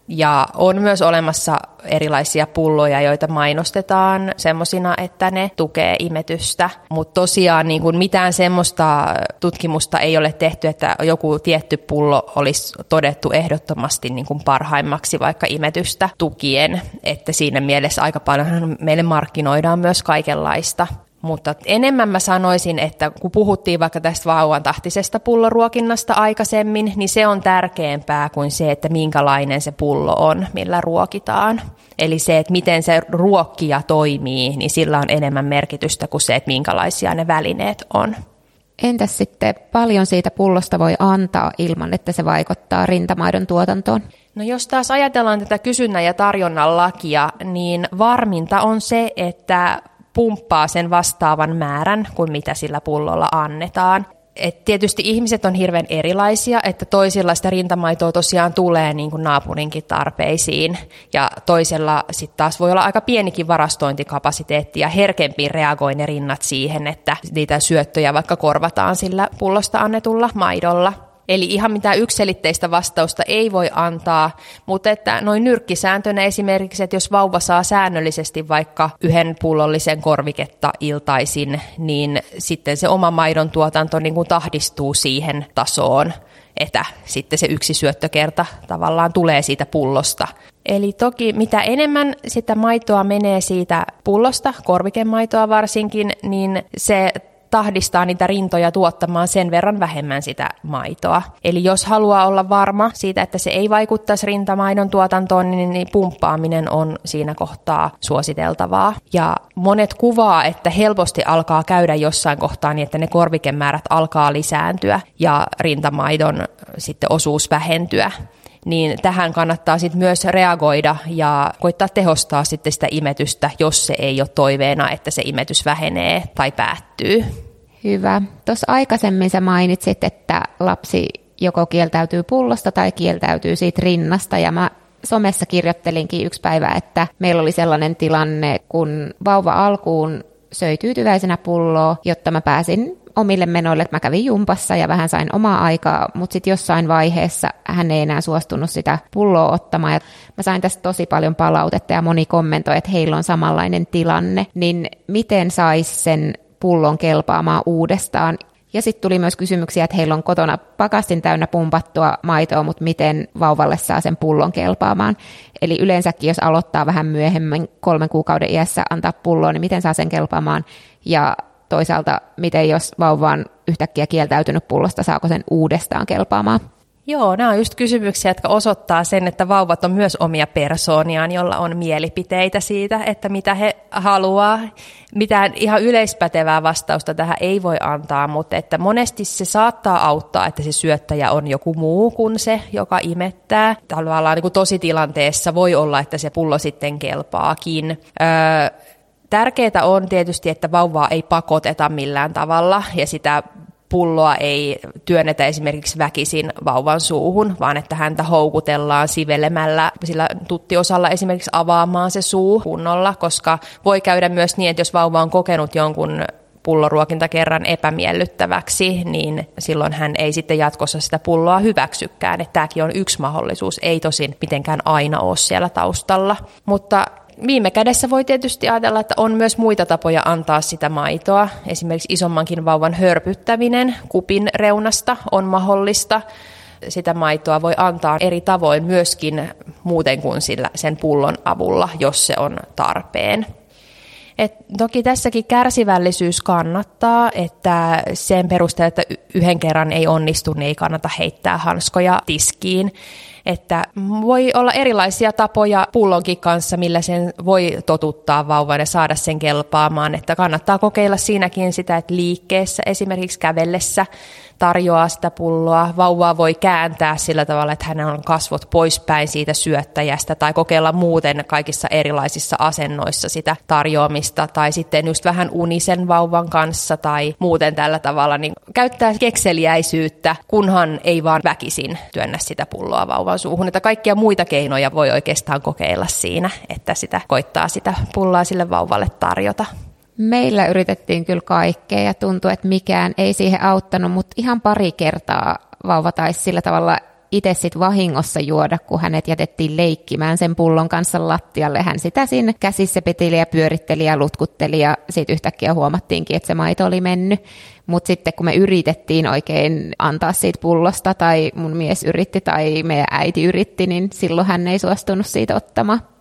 Ja on myös olemassa erilaisia pulloja, joita mainostetaan semmoisina, että ne tukee imetystä. Mutta tosiaan niin kuin mitään semmoista tutkimusta ei ole tehty, että joku tietty pullo olisi todettu ehdottomasti niin kuin parhaimmaksi vaikka imetystä tukien. Että siinä mielessä aika paljon meille markkinoidaan myös kaikenlaista. Mutta enemmän mä sanoisin, että kun puhuttiin vaikka tästä vauvan tahtisesta pulloruokinnasta aikaisemmin, niin se on tärkeämpää kuin se, että minkälainen se pullo on, millä ruokitaan. Eli se, että miten se ruokkija toimii, niin sillä on enemmän merkitystä kuin se, että minkälaisia ne välineet on. Entäs sitten paljon siitä pullosta voi antaa ilman, että se vaikuttaa rintamaidon tuotantoon? No jos taas ajatellaan tätä kysynnän ja tarjonnan lakia, niin varminta on se, että pumppaa sen vastaavan määrän kuin mitä sillä pullolla annetaan. Et tietysti ihmiset on hirveän erilaisia, että toisilla sitä rintamaitoa tosiaan tulee niin kuin naapurinkin tarpeisiin ja toisella sitten taas voi olla aika pienikin varastointikapasiteetti ja herkempi reagoi ne rinnat siihen, että niitä syöttöjä vaikka korvataan sillä pullosta annetulla maidolla. Eli ihan mitään ykselitteistä vastausta ei voi antaa, mutta että noin nyrkkisääntönä esimerkiksi, että jos vauva saa säännöllisesti vaikka yhden pullollisen korviketta iltaisin, niin sitten se oma maidon tuotanto niin kuin tahdistuu siihen tasoon, että sitten se yksi syöttökerta tavallaan tulee siitä pullosta. Eli toki mitä enemmän sitä maitoa menee siitä pullosta, korvikemaitoa varsinkin, niin se tahdistaa niitä rintoja tuottamaan sen verran vähemmän sitä maitoa. Eli jos haluaa olla varma siitä, että se ei vaikuttaisi rintamaidon tuotantoon, niin, niin pumppaaminen on siinä kohtaa suositeltavaa. Ja monet kuvaa, että helposti alkaa käydä jossain kohtaa niin, että ne korvikemäärät alkaa lisääntyä ja rintamaidon sitten osuus vähentyä niin tähän kannattaa sitten myös reagoida ja koittaa tehostaa sitten sitä imetystä, jos se ei ole toiveena, että se imetys vähenee tai päättyy. Hyvä. Tuossa aikaisemmin sä mainitsit, että lapsi joko kieltäytyy pullosta tai kieltäytyy siitä rinnasta ja mä somessa kirjoittelinkin yksi päivä, että meillä oli sellainen tilanne, kun vauva alkuun söi tyytyväisenä pulloa, jotta mä pääsin omille menoille, että mä kävin jumpassa ja vähän sain omaa aikaa, mutta sitten jossain vaiheessa hän ei enää suostunut sitä pulloa ottamaan. Ja mä sain tästä tosi paljon palautetta ja moni kommentoi, että heillä on samanlainen tilanne, niin miten sais sen pullon kelpaamaan uudestaan. Ja sitten tuli myös kysymyksiä, että heillä on kotona pakastin täynnä pumpattua maitoa, mutta miten vauvalle saa sen pullon kelpaamaan. Eli yleensäkin, jos aloittaa vähän myöhemmin kolmen kuukauden iässä antaa pulloa, niin miten saa sen kelpaamaan. Ja toisaalta, miten jos vauva on yhtäkkiä kieltäytynyt pullosta, saako sen uudestaan kelpaamaan? Joo, nämä on just kysymyksiä, jotka osoittaa sen, että vauvat on myös omia persooniaan, jolla on mielipiteitä siitä, että mitä he haluaa. Mitään ihan yleispätevää vastausta tähän ei voi antaa, mutta että monesti se saattaa auttaa, että se syöttäjä on joku muu kuin se, joka imettää. Tavallaan niin kuin tositilanteessa voi olla, että se pullo sitten kelpaakin. Öö, Tärkeää on tietysti, että vauvaa ei pakoteta millään tavalla ja sitä pulloa ei työnnetä esimerkiksi väkisin vauvan suuhun, vaan että häntä houkutellaan sivelemällä sillä tuttiosalla esimerkiksi avaamaan se suu kunnolla, koska voi käydä myös niin, että jos vauva on kokenut jonkun pulloruokinta kerran epämiellyttäväksi, niin silloin hän ei sitten jatkossa sitä pulloa hyväksykään. Että tämäkin on yksi mahdollisuus, ei tosin mitenkään aina ole siellä taustalla. Mutta viime kädessä voi tietysti ajatella, että on myös muita tapoja antaa sitä maitoa. Esimerkiksi isommankin vauvan hörpyttäminen kupin reunasta on mahdollista. sitä maitoa voi antaa eri tavoin myöskin muuten kuin sillä, sen pullon avulla, jos se on tarpeen. Et toki tässäkin kärsivällisyys kannattaa, että sen perusteella, että yhden kerran ei onnistu, niin ei kannata heittää hanskoja tiskiin. Että voi olla erilaisia tapoja pullonkin kanssa, millä sen voi totuttaa vauvan ja saada sen kelpaamaan. Että kannattaa kokeilla siinäkin sitä, että liikkeessä, esimerkiksi kävellessä, tarjoaa sitä pulloa. Vauvaa voi kääntää sillä tavalla, että hänen on kasvot poispäin siitä syöttäjästä tai kokeilla muuten kaikissa erilaisissa asennoissa sitä tarjoamista tai sitten just vähän unisen vauvan kanssa tai muuten tällä tavalla, niin käyttää kekseliäisyyttä, kunhan ei vaan väkisin työnnä sitä pulloa vauvan suuhun. Että kaikkia muita keinoja voi oikeastaan kokeilla siinä, että sitä koittaa sitä pulloa sille vauvalle tarjota. Meillä yritettiin kyllä kaikkea ja tuntui, että mikään ei siihen auttanut, mutta ihan pari kertaa vauva taisi sillä tavalla itse sit vahingossa juoda, kun hänet jätettiin leikkimään sen pullon kanssa lattialle. Hän sitä siinä käsissä petili ja pyöritteli ja lutkutteli ja sitten yhtäkkiä huomattiinkin, että se maito oli mennyt. Mutta sitten kun me yritettiin oikein antaa siitä pullosta tai mun mies yritti tai meidän äiti yritti, niin silloin hän ei suostunut siitä ottamaan.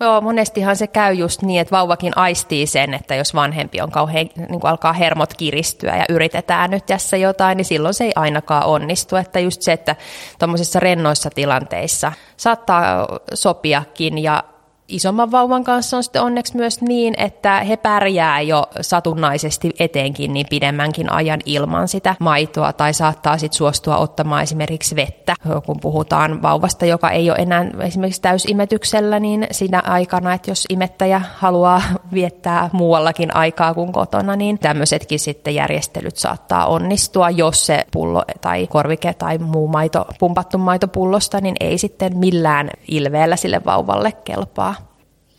Joo, monestihan se käy just niin, että vauvakin aistii sen, että jos vanhempi on kauhean, niin kuin alkaa hermot kiristyä ja yritetään nyt tässä jotain, niin silloin se ei ainakaan onnistu. Että just se, että tuommoisissa rennoissa tilanteissa saattaa sopiakin ja isomman vauvan kanssa on sitten onneksi myös niin, että he pärjää jo satunnaisesti eteenkin niin pidemmänkin ajan ilman sitä maitoa tai saattaa sitten suostua ottamaan esimerkiksi vettä, kun puhutaan vauvasta, joka ei ole enää esimerkiksi täysimetyksellä, niin siinä aikana, että jos imettäjä haluaa [laughs] viettää muuallakin aikaa kuin kotona, niin tämmöisetkin sitten järjestelyt saattaa onnistua, jos se pullo tai korvike tai muu maito, pumpattu maito pullosta, niin ei sitten millään ilveellä sille vauvalle kelpaa.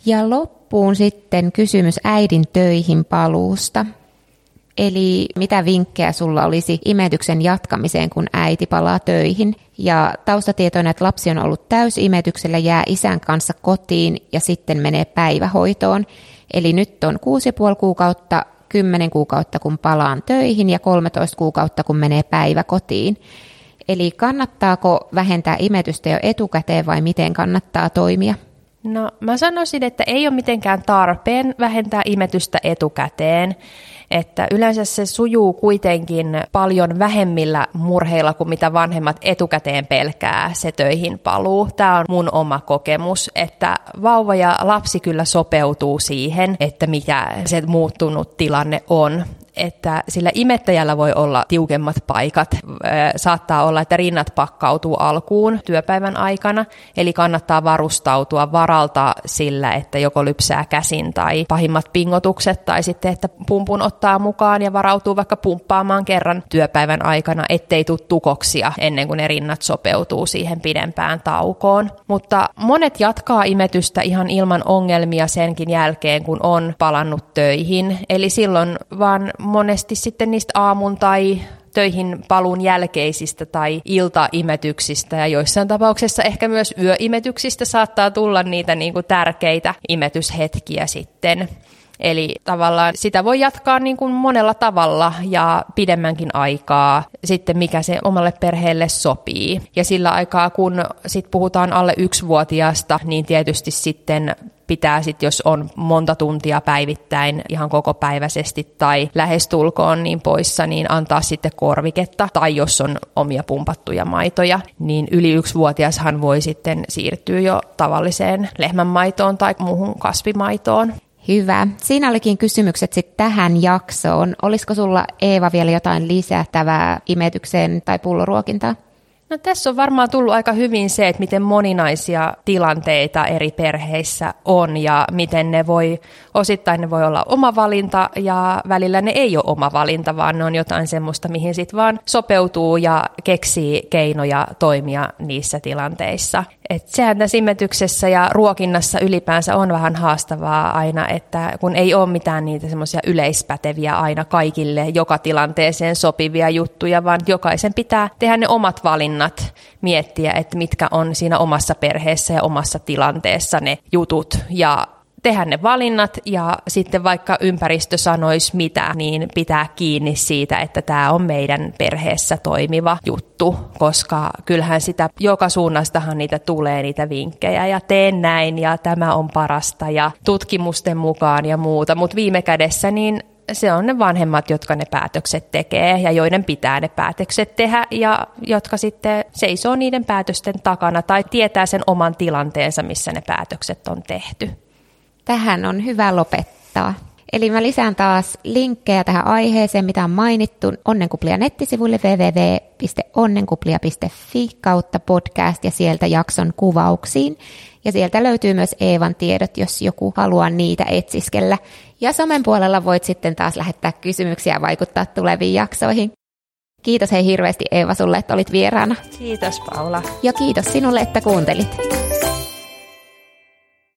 Ja loppuun sitten kysymys äidin töihin paluusta. Eli mitä vinkkejä sulla olisi imetyksen jatkamiseen, kun äiti palaa töihin? Ja taustatietoina, että lapsi on ollut täysimetyksellä, jää isän kanssa kotiin ja sitten menee päivähoitoon. Eli nyt on 6,5 kuukautta, 10 kuukautta kun palaan töihin ja 13 kuukautta kun menee päivä kotiin. Eli kannattaako vähentää imetystä jo etukäteen vai miten kannattaa toimia? No mä sanoisin, että ei ole mitenkään tarpeen vähentää imetystä etukäteen. Että yleensä se sujuu kuitenkin paljon vähemmillä murheilla kuin mitä vanhemmat etukäteen pelkää se töihin paluu. Tämä on mun oma kokemus, että vauva ja lapsi kyllä sopeutuu siihen, että mikä se muuttunut tilanne on että sillä imettäjällä voi olla tiukemmat paikat. Saattaa olla, että rinnat pakkautuu alkuun työpäivän aikana, eli kannattaa varustautua varalta sillä, että joko lypsää käsin tai pahimmat pingotukset, tai sitten, että pumpun ottaa mukaan ja varautuu vaikka pumppaamaan kerran työpäivän aikana, ettei tule tukoksia ennen kuin ne rinnat sopeutuu siihen pidempään taukoon. Mutta monet jatkaa imetystä ihan ilman ongelmia senkin jälkeen, kun on palannut töihin. Eli silloin vaan monesti sitten niistä aamun tai töihin paluun jälkeisistä tai iltaimetyksistä ja joissain tapauksissa ehkä myös yöimetyksistä saattaa tulla niitä niin kuin tärkeitä imetyshetkiä sitten. Eli tavallaan sitä voi jatkaa niin kuin monella tavalla ja pidemmänkin aikaa sitten mikä se omalle perheelle sopii. Ja sillä aikaa kun sit puhutaan alle yksivuotiaasta, niin tietysti sitten pitää sitten, jos on monta tuntia päivittäin ihan koko päiväisesti tai lähestulkoon niin poissa, niin antaa sitten korviketta. Tai jos on omia pumpattuja maitoja, niin yli yksivuotiashan voi sitten siirtyä jo tavalliseen lehmänmaitoon tai muuhun kasvimaitoon. Hyvä. Siinä olikin kysymykset sitten tähän jaksoon. Olisiko sulla Eeva vielä jotain lisättävää imetykseen tai pulloruokintaan? No tässä on varmaan tullut aika hyvin se, että miten moninaisia tilanteita eri perheissä on ja miten ne voi, osittain ne voi olla oma valinta ja välillä ne ei ole oma valinta, vaan ne on jotain semmoista, mihin sitten vaan sopeutuu ja keksii keinoja toimia niissä tilanteissa. Et sehän tässä imetyksessä ja ruokinnassa ylipäänsä on vähän haastavaa aina, että kun ei ole mitään niitä semmoisia yleispäteviä aina kaikille joka tilanteeseen sopivia juttuja, vaan jokaisen pitää tehdä ne omat valinnat, miettiä, että mitkä on siinä omassa perheessä ja omassa tilanteessa ne jutut. Ja tehdä ne valinnat ja sitten vaikka ympäristö sanoisi mitä, niin pitää kiinni siitä, että tämä on meidän perheessä toimiva juttu, koska kyllähän sitä joka suunnastahan niitä tulee niitä vinkkejä ja teen näin ja tämä on parasta ja tutkimusten mukaan ja muuta, mutta viime kädessä niin se on ne vanhemmat, jotka ne päätökset tekee ja joiden pitää ne päätökset tehdä ja jotka sitten seisoo niiden päätösten takana tai tietää sen oman tilanteensa, missä ne päätökset on tehty. Tähän on hyvä lopettaa. Eli mä lisään taas linkkejä tähän aiheeseen, mitä on mainittu Onnenkuplia nettisivuille www.onnenkuplia.fi kautta podcast ja sieltä jakson kuvauksiin. Ja sieltä löytyy myös Eevan tiedot, jos joku haluaa niitä etsiskellä. Ja somen puolella voit sitten taas lähettää kysymyksiä ja vaikuttaa tuleviin jaksoihin. Kiitos hei hirveästi Eeva sulle, että olit vieraana. Kiitos Paula. Ja kiitos sinulle, että kuuntelit.